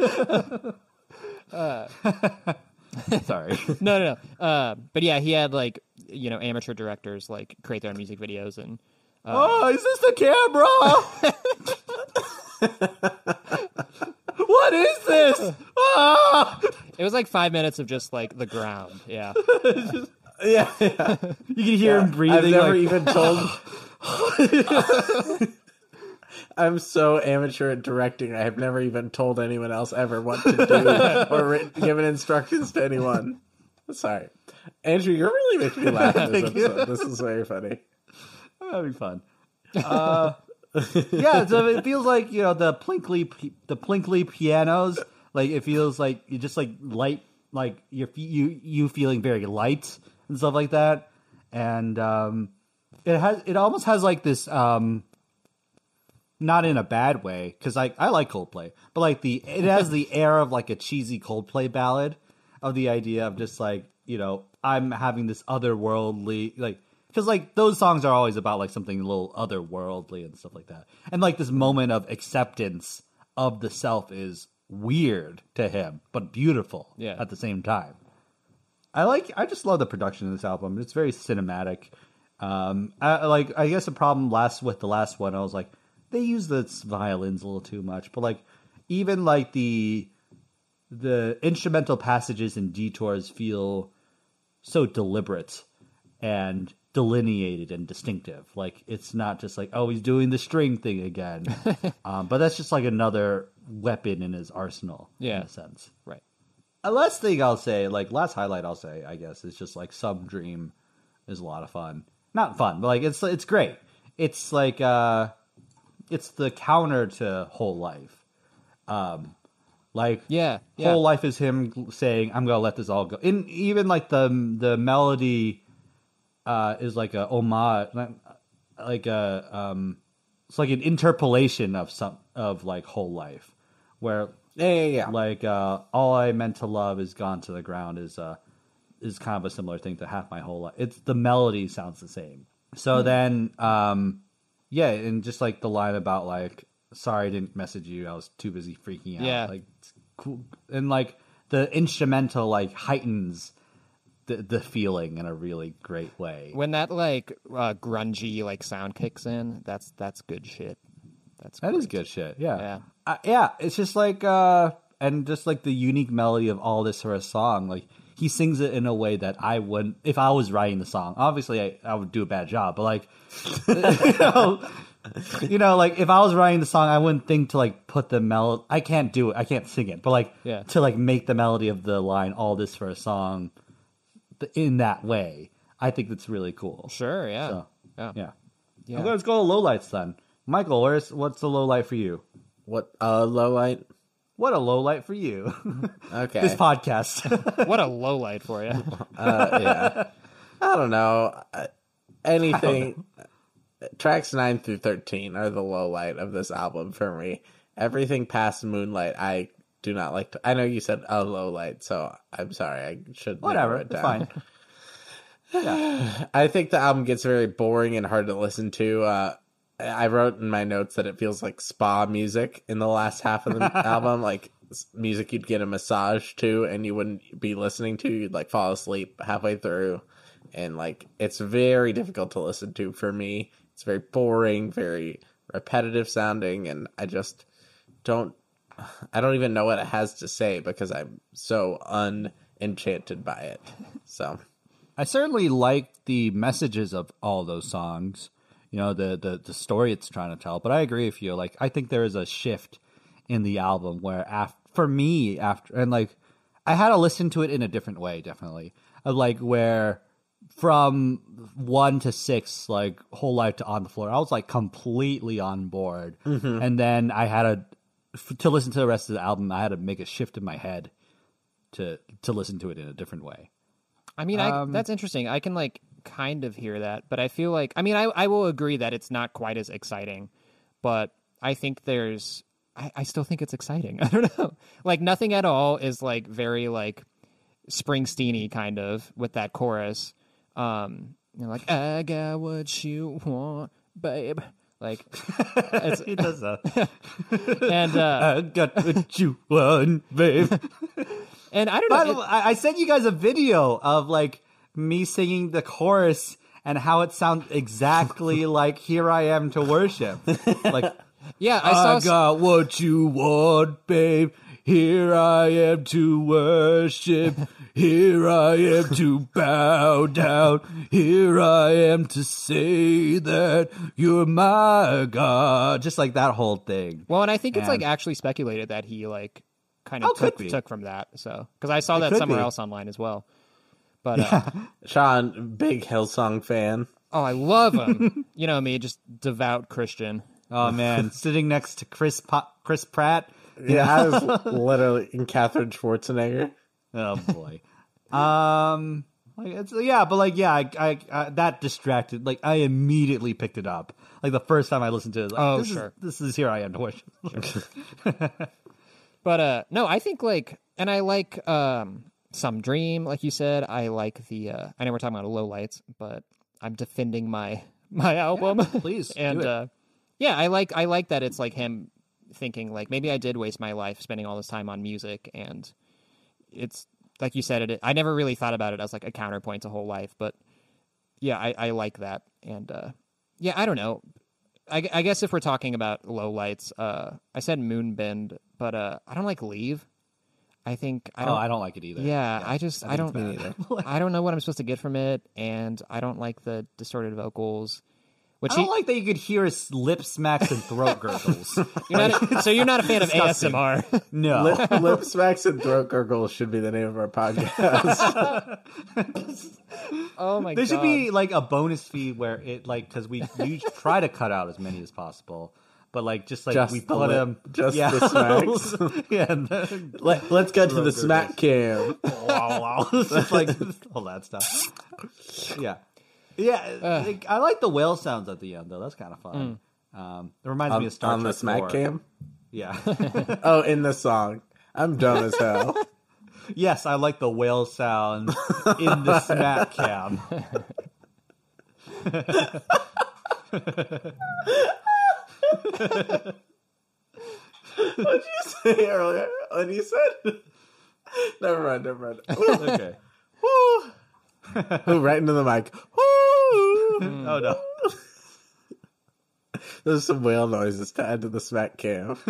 Sorry. no, no, no. Uh, but yeah, he had like you know amateur directors like create their own music videos and oh, is this the camera? what is this? Ah! it was like five minutes of just like the ground. Yeah, Yeah, yeah. You can hear him breathing. I've never like, even told. I'm so amateur at directing. I have never even told anyone else ever what to do or written, given instructions to anyone. Sorry, Andrew, you're really making me laugh in this episode. This is very funny. That'd be fun. Uh, yeah, so it feels like you know the plinkly the plinkly pianos. Like it feels like you just like light, like you you you feeling very light and stuff like that. And um, it has it almost has like this um, not in a bad way because I I like Coldplay, but like the it has the air of like a cheesy Coldplay ballad of the idea of just like you know I'm having this otherworldly like because like those songs are always about like something a little otherworldly and stuff like that, and like this moment of acceptance of the self is weird to him but beautiful Yeah. at the same time. I like. I just love the production of this album. It's very cinematic. Um, I, like I guess the problem last with the last one, I was like, they use the violins a little too much. But like, even like the the instrumental passages and detours feel so deliberate and delineated and distinctive. Like it's not just like, oh, he's doing the string thing again. um, but that's just like another weapon in his arsenal. Yeah. in a sense. right. A last thing I'll say, like last highlight I'll say, I guess, is just like Some Dream is a lot of fun. Not fun, but like it's it's great. It's like uh it's the counter to whole life. Um like Yeah, yeah. whole life is him saying, I'm gonna let this all go. And even like the the melody uh is like a homage like a um it's like an interpolation of some of like whole life where Yeah, yeah, yeah. like uh, all I meant to love is gone to the ground is uh is kind of a similar thing to half my whole life. It's the melody sounds the same. So then um yeah, and just like the line about like sorry I didn't message you, I was too busy freaking out. Yeah. Like and like the instrumental like heightens the the feeling in a really great way. When that like uh, grungy like sound kicks in, that's that's good shit. That's That is good shit. Yeah. Yeah. Uh, yeah. It's just like, uh, and just like the unique melody of all this for a song. Like he sings it in a way that I wouldn't, if I was writing the song, obviously I, I would do a bad job, but like, you know, you know, like if I was writing the song, I wouldn't think to like put the melody. I can't do it. I can't sing it, but like Yeah. to like make the melody of the line, all this for a song in that way. I think that's really cool. Sure, yeah. So, yeah. Yeah. Yeah. Okay, let's go to lowlights then. Michael, where's what's the low light for you? What uh low light? What a low light for you. Okay. this podcast. What a low light for you. Uh, yeah. I don't know. Anything. Tracks nine through thirteen are the low light of this album for me. Everything past Moonbend, I do not like. To, I know you said a low light, so I'm sorry. I should Whatever. It's down. fine. Yeah. I think the album gets very boring and hard to listen to. Uh, I wrote in my notes that it feels like spa music in the last half of the album, like music you'd get a massage to and you wouldn't be listening to. You'd like fall asleep halfway through, and like it's very difficult to listen to for me. It's very boring, very repetitive sounding, and I just don't. I don't even know what it has to say because I'm so unenchanted by it. So. I certainly like the messages of all those songs. You know, the, the the story it's trying to tell. But I agree with you. Like, I think there is a shift in the album where, af- for me, after and like, I had to listen to it in a different way. Definitely, of like where from one to six, like whole life to on the floor, I was like completely on board. And then I had a f- to listen to the rest of the album. I had to make a shift in my head to to listen to it in a different way. I mean, I, Um, that's interesting. I can like kind of hear that, but I feel like I mean, I I will agree that it's not quite as exciting, but I think there's I, I still think it's exciting. I don't know, like nothing at all is like very like Springsteeny kind of with that chorus. Um, you know, like I got what you want, babe. Like, He does that. and uh, I got what you want, babe. And I don't By know. the it- way, I sent you guys a video of like me singing the chorus and how it sounds exactly like "Here I Am to Worship." Like yeah, I saw. I got what you want, babe. Here I am to worship. Here I am to bow down. Here I am to say that you're my God. Just like that whole thing. Well, and I think it's like actually speculated that he like kind of Oh, took took from that. So because I saw that somewhere be. else online as well. But uh, Sean, big Hillsong fan. oh, I love him. you know me, just devout Christian. Oh man, sitting next to Chris Pa- Chris Pratt. Yeah, I was literally in Catherine Schwarzenegger. Oh boy. um. Like it's, yeah, but like yeah, I, I, I that distracted. Like I immediately picked it up. Like the first time I listened to it. Like, Oh, this sure. Is, this is here I am to worship. But uh no, I think like and I like um some dream, like you said. I like the uh I know we're talking about low lights, but I'm defending my my album. please, do and uh yeah, I like I like that it's like him thinking like maybe I did waste my life spending all this time on music and it's like you said it I never really thought about it as like a counterpoint to whole life, but yeah, I, I like that. And uh yeah, I don't know. I, I guess if we're talking about low lights, uh, I said Moonbend, but uh, I don't like Leave. I think I oh, don't. I don't like it either. yeah, I just I, think don't. I don't know what I'm supposed to get from it, and I don't like the distorted vocals. Which I don't he, like that you could hear his lip smacks and throat gurgles. you're not a- so you're not a fan of disgusting. ASMR. no. Lip, lip smacks and throat gurgles should be the name of our podcast. oh my god. There god! should be like a bonus fee where it like because we you try to cut out as many as possible, but like just like Just we the put lip- them just yeah, the smacks. yeah. and then- Let, let's get to the smack cam. wow, wow. Just like all that stuff. Yeah, yeah. like, I like the whale sounds at the end though. That's kind of fun. Um, it reminds me On, of Star on Trek the smack 4. cam? Yeah. Oh, in the song. I'm dumb as hell. yes, I like the whale sound in the smack cam. What did you say earlier? When you said. Never mind, never mind. Ooh, Okay. Ooh, right into the mic. Ooh. Oh no. There's some whale noises to add to the smack cam.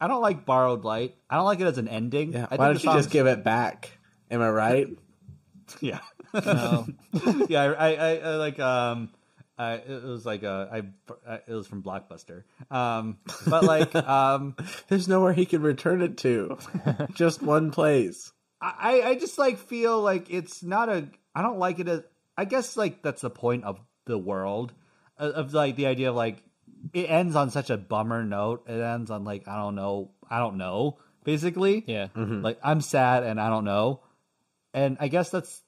I don't like borrowed light. I don't like it as an ending. Yeah, I why think don't you just give it back? Am I right? Yeah. No. yeah, I, I, I, I like um, I, it was like uh, I, I, it was from Blockbuster. Um, but like um, There's nowhere he can return it to. just one place. I, I just like feel like it's not a. I don't like it as. I guess like that's the point of the world, of, of like the idea of like it ends on such a bummer note. It ends on like I don't know. I don't know. Basically, Yeah. Mm-hmm. Like I'm sad and I don't know, and I guess that's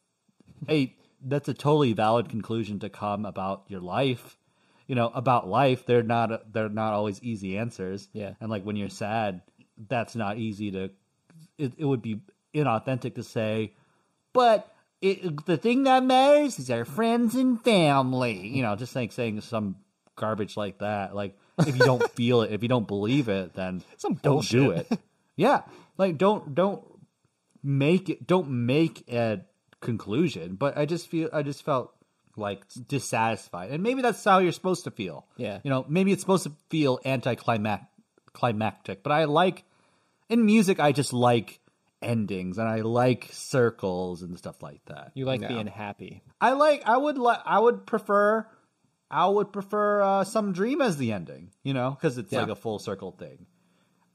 a that's a totally valid conclusion to come about your life. You know, about life, they're not they're not always easy answers. Yeah. and like when you're sad, that's not easy to. It, it would be inauthentic to say, but it, the thing that matters is our friends and family. You know, just like saying some garbage like that. Like if you don't feel it, if you don't believe it, then Some don't do it. Yeah, like don't don't make it. Don't make a conclusion. But I just feel I just felt like dissatisfied, and maybe that's how you're supposed to feel. Yeah. you know, maybe it's supposed to feel anticlimactic. Climactic, but I like in music. I just like endings, and I like circles and stuff like that. You like No. being happy. I like. I would. like I would prefer. I would prefer uh, some dream as the ending. You know, because it's Yeah. like a full circle thing.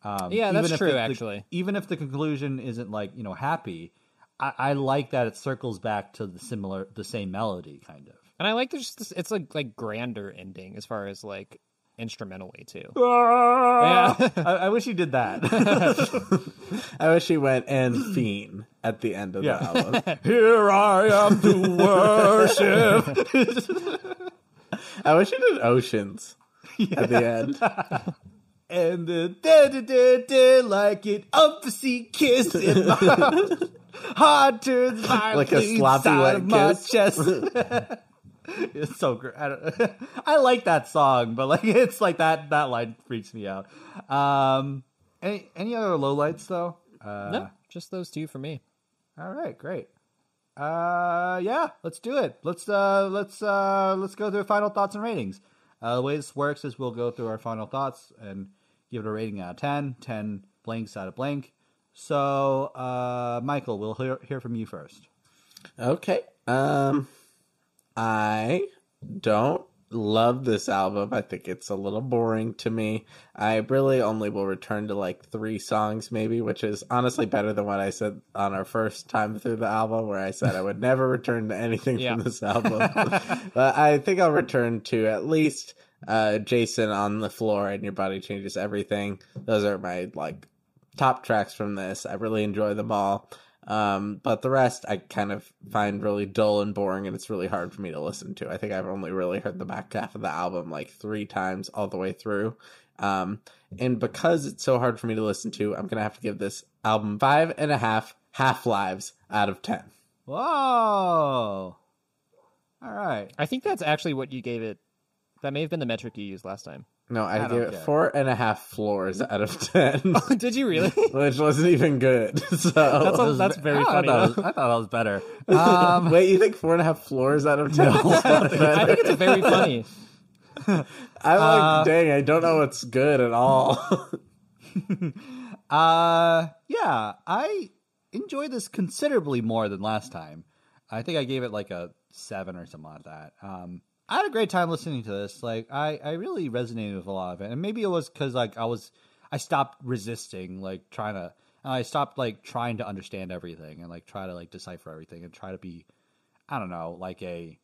Um, Yeah, that's even true, the- actually. even if the conclusion isn't like you know happy, I, I like that it circles back to the similar, the same melody, kind of. And I like there's just it's like like grander ending as far as like instrumentally too. Ah! yeah, I, I wish you did that. I wish he went and fiend at the end of Yeah. the album. Here I am to worship. I wish he did oceans at the end. And the da da da da like an upsy kiss in my mouth. Heart turns Like a sloppy inside wet of my kiss. chest. it's so great. I, I like that song, but like it's like that that line freaks me out. Um, any any other lowlights though? Uh, No. just those two for me. All right, great. Uh, yeah, let's do it. Let's uh, let's uh, let's go through final thoughts and ratings. Uh, the way this works is we'll go through our final thoughts and give it a rating out of 10, 10 blanks out of blank. So, uh, Michael, we'll hear, hear from you first. Okay. Um, I don't love this album. I think it's a little boring to me. I really only will return to like three songs, maybe, which is honestly better than what I said on our first time through the album, where I said I would never return to anything Yeah. from this album. but I think I'll return to at least uh, Jason on the floor and Your Body Changes Everything. Those are my like top tracks from this. I really enjoy them all. Um, but the rest I kind of find really dull and boring, and it's really hard for me to listen to. I think I've only really heard the back half of the album like three times all the way through. Um, and because it's so hard for me to listen to, I'm gonna have to give this album five and a half half lives out of ten. Whoa! All right. I think that's actually what you gave it. That may have been the metric you used last time. No, I, I gave it care. four and a half floors out of ten, Did you really? which wasn't even good. So That's, a, was that's very I funny. Thought was, I thought that was better. Um, wait, you think four and a half floors out of ten? is not I think it's very funny. I'm like, Uh, dang, I don't know what's good at all. Uh, yeah, I enjoyed this considerably more than last time. I think I gave it like a seven or something like that. Um, I had a great time listening to this. Like, I, I really resonated with a lot of it, and maybe it was because like I was, I stopped resisting, like trying to, and I stopped like trying to understand everything and like try to like decipher everything and try to be, I don't know, like a,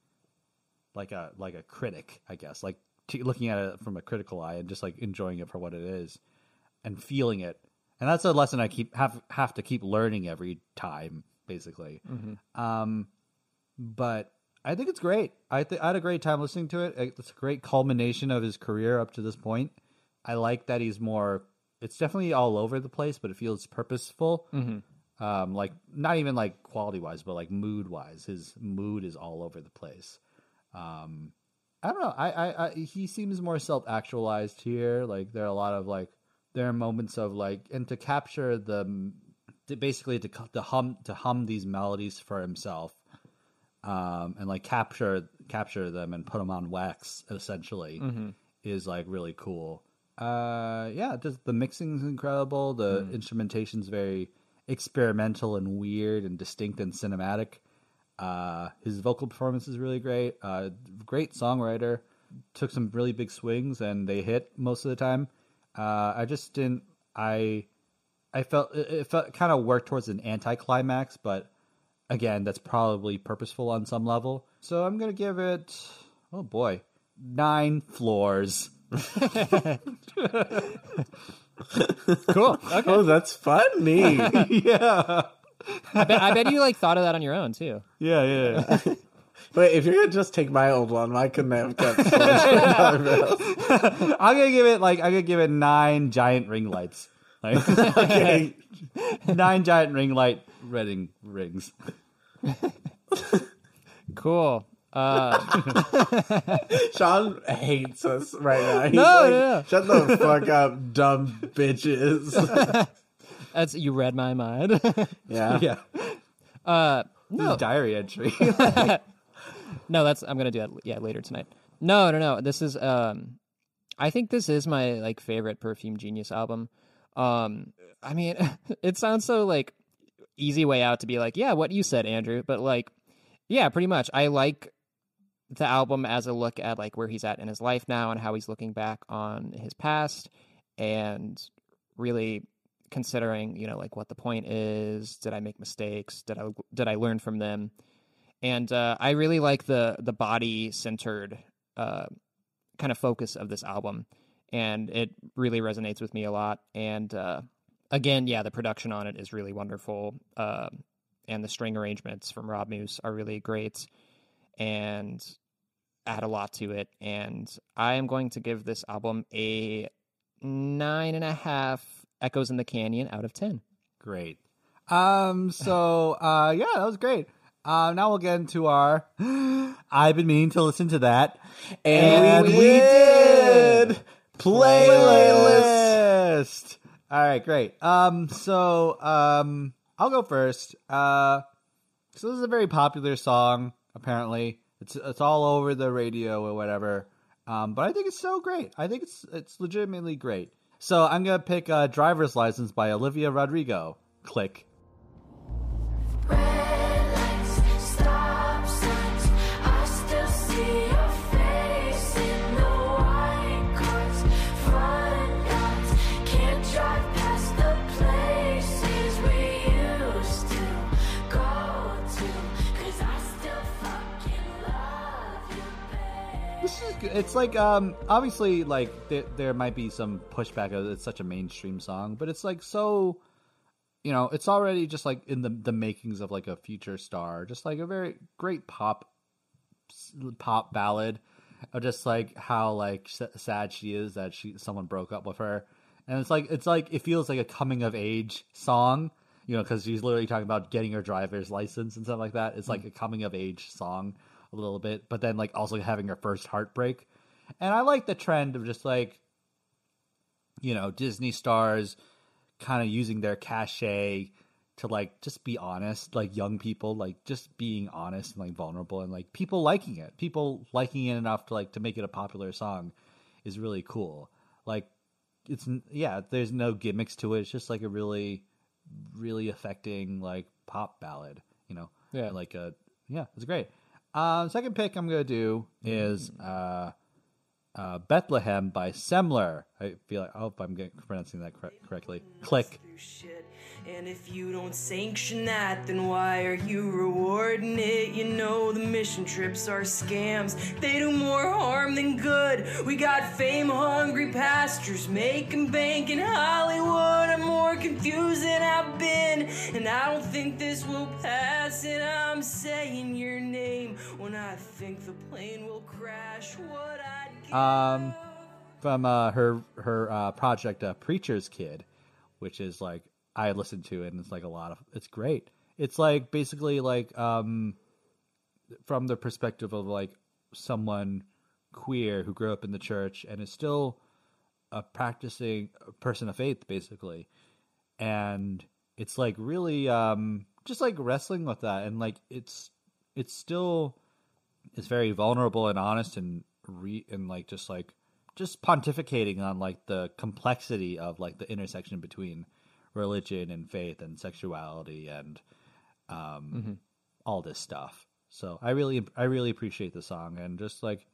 like a like a critic, I guess, like t- looking at it from a critical eye and just like enjoying it for what it is and feeling it. And that's a lesson I keep have have to keep learning every time, basically. Um, but I think it's great. I th- I had a great time listening to it. It's a great culmination of his career up to this point. I like that he's more. It's definitely all over the place, but it feels purposeful. Um, like not even like quality wise, but like mood wise, his mood is all over the place. Um, I don't know. I, I, I he seems more self actualized here. Like there are a lot of like there are moments of like and to capture the to basically to to hum to hum these melodies for himself, um, and like capture capture them and put them on wax essentially is like really cool. Uh, yeah, just the mixing is incredible. The instrumentation's very experimental and weird and distinct and cinematic. Uh, his vocal performance is really great. Uh, great songwriter. Took some really big swings and they hit most of the time. Uh, I just didn't. I I felt it, it felt kind of worked towards an anticlimax, but again, that's probably purposeful on some level. So I'm gonna give it. Oh boy, nine floors. Cool. Okay. oh, that's funny. yeah, I, bet, I bet you like thought of that on your own too. yeah, yeah. Wait, if you're gonna just take my old one, why couldn't I have kept floors? I'm gonna give it like I'm gonna give it nine giant ring lights. Like, okay. nine giant ring light reading rings. Cool. Uh, Sean hates us right now. He's No, like, no, no. Shut the fuck up, dumb bitches. that's you read my mind. yeah. Yeah, uh, this is diary entry. no, that's I'm gonna do that. Yeah, later tonight. No, no, no. This is um, I think this is my like favorite Perfume Genius album. Um, I mean, it sounds so like easy way out to be like, yeah, what you said, Andrew, but like, yeah, pretty much. I like the album as a look at like where he's at in his life now and how he's looking back on his past and really considering you know like what the point is. Did i make mistakes? Did i did i learn from them? And uh, i really like the the body centered uh, kind of focus of this album. And it really resonates with me a lot. And uh, again yeah the production on it is really wonderful uh, and the string arrangements from rob moose are really great and add a lot to it. And I am going to give this album a nine and a half echoes in the canyon out of 10. great. Um. So, uh, yeah, that was great. Uh, now we'll get into our. I've been meaning to listen to that. And, And we, we did. Playlist. Playlist. All right, great. Um, so um, I'll go first. Uh, so this is a very popular song. Apparently, it's it's all over the radio or whatever. Um, but I think it's so great. I think it's it's legitimately great. So I'm gonna pick uh, "Driver's License" by Olivia Rodrigo. Click. It's like um obviously like there, there might be some pushback. of It's such a mainstream song, but it's like so. You know, it's already just like in the the makings of like a future star, just like a very great pop pop ballad of just like how like sad she is that she someone broke up with her, and it's like it's like it feels like a coming of age song, you know, because she's literally talking about getting her driver's license and stuff like that. It's like a coming of age song a little bit, but then like also having her first heartbreak, and I like the trend of just like you know Disney stars kind of using their cachet to like just be honest like young people like just being honest and like vulnerable and like people liking it. People liking it enough to like to make it a popular song is really cool. Like it's yeah there's no gimmicks to it. It's just like a really really affecting like pop ballad you know? Yeah. like a yeah it's great um second pick i'm gonna do is uh uh, Bethlehem by Semler. I feel like I hope I'm getting, pronouncing that cor- correctly. Click. And if you don't sanction that, then why are you rewarding it? You know the mission trips are scams. They do more harm than good. We got fame hungry pastors making bank in Hollywood. I'm more confused than I've been. And I don't think this will pass. And I'm saying your name when I think the plane will crash. What I'd. Um, from uh, her her uh, project, uh, Preacher's Kid, which is like I listened to it and it's like a lot of it's great. It's like basically like um, from the perspective of like someone queer who grew up in the church and is still a practicing person of faith, basically, and it's like really um, just like wrestling with that and like it's it's still it's very vulnerable and honest and re and like just like just pontificating on like the complexity of like the intersection between religion and faith and sexuality and um all this stuff. So I really I really appreciate the song and just like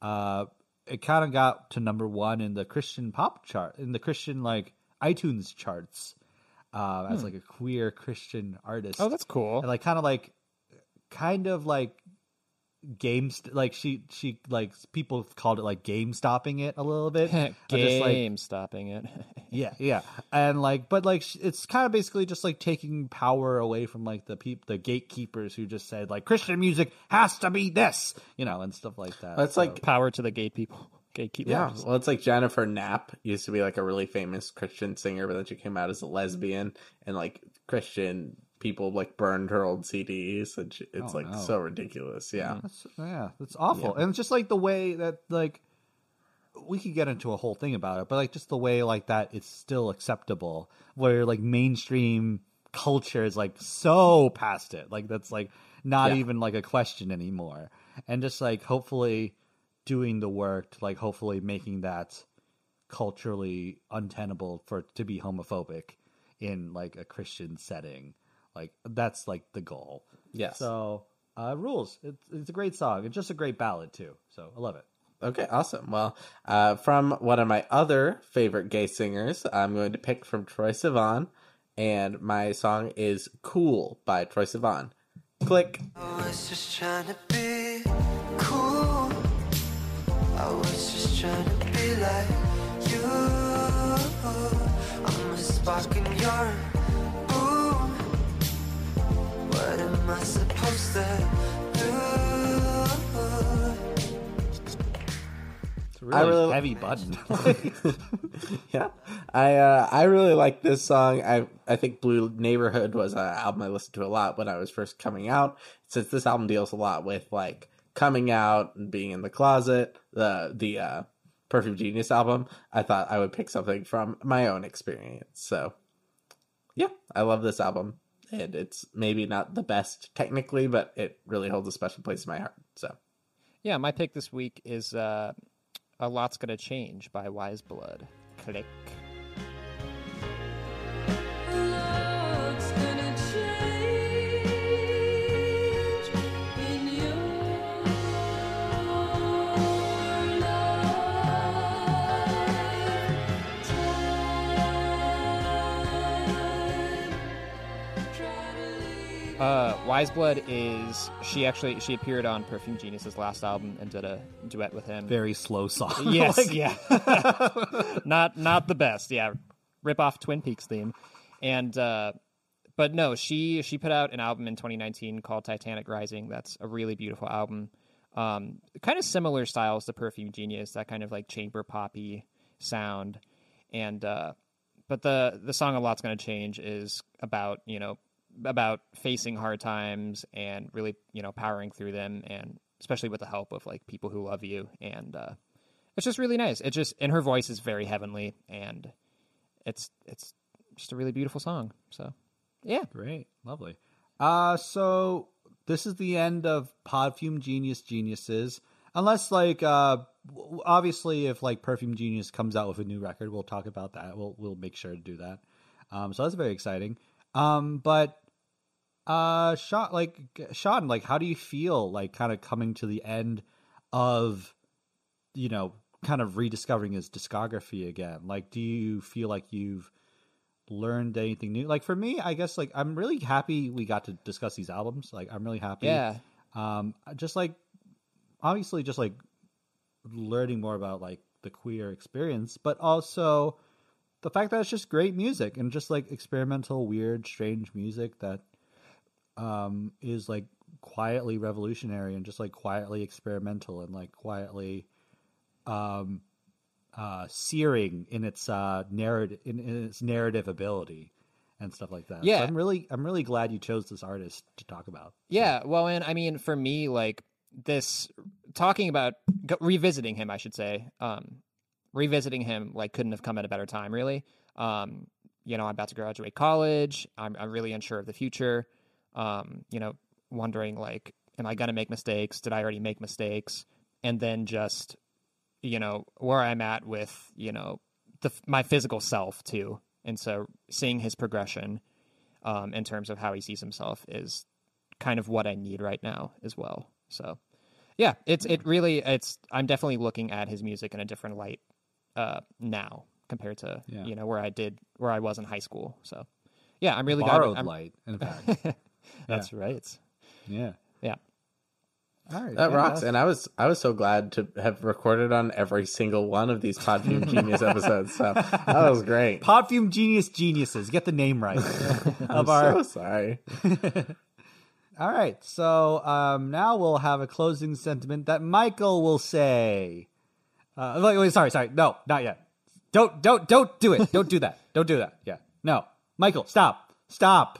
uh it kind of got to number 1 in the Christian pop chart in the Christian like iTunes charts uh, as like a queer Christian artist. Oh, that's cool. And like kind of like kind of like games like she she like people called it like game stopping it a little bit Of just, like, Game stopping it. yeah yeah and like but like sh- it's kind of basically just like taking power away from like the peop the gatekeepers who just said like christian music has to be this you know and stuff like that it's So- like Power to the gate people. Gatekeepers. Yeah, well, it's like Jennifer Knapp used to be like a really famous Christian singer, but then she came out as a lesbian, and like Christian people like burned her old CDs, and she, it's Oh, like no. so ridiculous. Yeah, That's, yeah, that's awful. And just like the way that like we could get into a whole thing about it, but like just the way like that it's still acceptable where like mainstream culture is like so past it. Like that's like not Yeah. even like a question anymore. And just like hopefully doing the work to like hopefully making that culturally untenable for to be homophobic in like a Christian setting. Like that's like the goal. Yes. So uh, rules. It's it's a great song. It's just a great ballad too. So I love it. Okay, awesome. Well, uh, from one of my other favorite gay singers, I'm going to pick from Troye Sivan, and my song is "Cool" by Troye Sivan. Click. I am I supposed to do? It's a really, really- heavy button. yeah, I uh, I really like this song. I I think Blue Neighborhood was an album I listened to a lot when I was first coming out. Since this album deals a lot with like coming out and being in the closet, the the uh, Perfume Genius album, I thought I would pick something from my own experience. So, yeah, I love this album. And it's maybe not the best technically, but it really holds a special place in my heart. So Yeah, my pick this week is uh, "A Lot's Gonna Change" by Weyes Blood. Click. Uh, Weyes Blood is she actually she appeared on Perfume Genius's last album and did a duet with him. Very slow song. Yes, Like, yeah. not not the best. Yeah, rip off Twin Peaks theme, and uh, but no, she she put out an album in 2019 called Titanic Rising. That's a really beautiful album. Um, kind of similar styles to Perfume Genius, that kind of like chamber poppy sound, and uh, but the the song a lot's going to change is about you know about facing hard times and really you know powering through them and especially with the help of like people who love you and uh it's just really nice. It just and her voice is very heavenly and it's it's just a really beautiful song. So yeah. Great, lovely. Uh, so this is the end of Podfume Genius Geniuses. Unless, like, uh, obviously, if like Perfume Genius comes out with a new record, we'll talk about that. We'll we'll make sure to do that. Um, so that's very exciting. Um, but uh, Sean, like Sean, like, how do you feel like kind of coming to the end of, you know, kind of rediscovering his discography again? Like, do you feel like you've learned anything new. Like for me, I guess like I'm really happy we got to discuss these albums. Like I'm really happy. Yeah. Um just like obviously just like learning more about like the queer experience, but also the fact that it's just great music and just like experimental, weird, strange music that um is like quietly revolutionary and just like quietly experimental and like quietly um uh searing in its uh narrative in, in its narrative ability and stuff like that. So Yeah. I'm really I'm really glad you chose this artist to talk about. Yeah, well, and I mean, for me, like this, talking about revisiting him, I should say, um, revisiting him, like, couldn't have come at a better time, really. Um, you know, I'm about to graduate college. I'm, I'm really unsure of the future. Um, you know, wondering, like, am I going to make mistakes? Did I already make mistakes? And then just, you know, where I'm at with, you know, the my physical self, too. And so seeing his progression um, in terms of how he sees himself is kind of what I need right now as well. So yeah, it's it really it's I'm definitely looking at his music in a different light uh now compared to Yeah. you know where I did where I was in high school. So yeah, I'm really Borrowed glad I'm, light, in fact. That's right. yeah. Yeah. All right. that yeah, rocks, that's- and I was I was so glad to have recorded on every single one of these Podfume Genius episodes. So that was great. Podfume Genius Geniuses. Get the name right I'm of our so sorry. All right. So um, now we'll have a closing sentiment that Michael will say. Uh, wait, wait, sorry, sorry. No, not yet. Don't, don't, don't do it. Don't do that. Don't do that. Yeah. No. Michael, stop. Stop.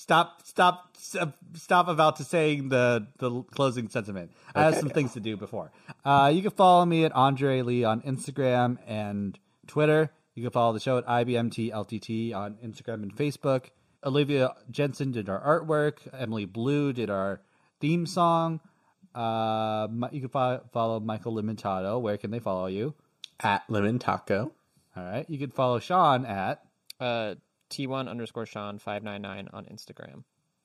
Stop. Stop. Stop about to saying the, the closing sentiment. I have some things to do before. Uh, you can follow me at Andre Lee on Instagram and Twitter. You can follow the show at IBMTLTT on Instagram and Facebook. Olivia Jensen did our artwork. Emily Blue did our theme song. Uh, you can fo- follow Michael Limentato. Where can they follow you? At Lemon Taco. All right. You can follow Sean at. Uh T1 underscore Sean five nine nine on Instagram.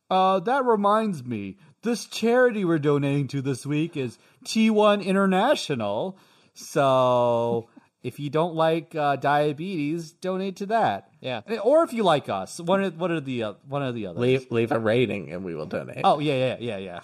Uh, that reminds me. This charity we're donating to this week is T1 International. So if you don't like uh, diabetes, donate to that. Yeah. Or if you like us, one of one of the uh, one of the others. Leave leave a rating and we will donate. Oh yeah, yeah, yeah, yeah.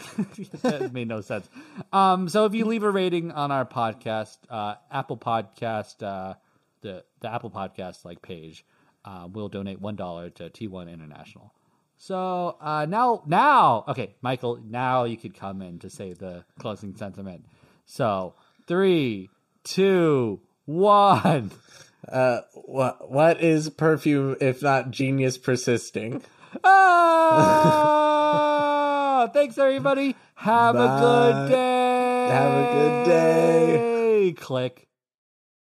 that made no sense. Um, so if you leave a rating on our podcast, uh, Apple Podcast, uh, the the Apple Podcast like page, uh, we'll donate one dollar to T1 International. So uh, now, now, okay, Michael, now you could come in to say the closing sentiment. So three, two, one. Uh, what what is perfume if not genius persisting? Ah! Thanks, everybody. Have a good day. Have a good day. Click.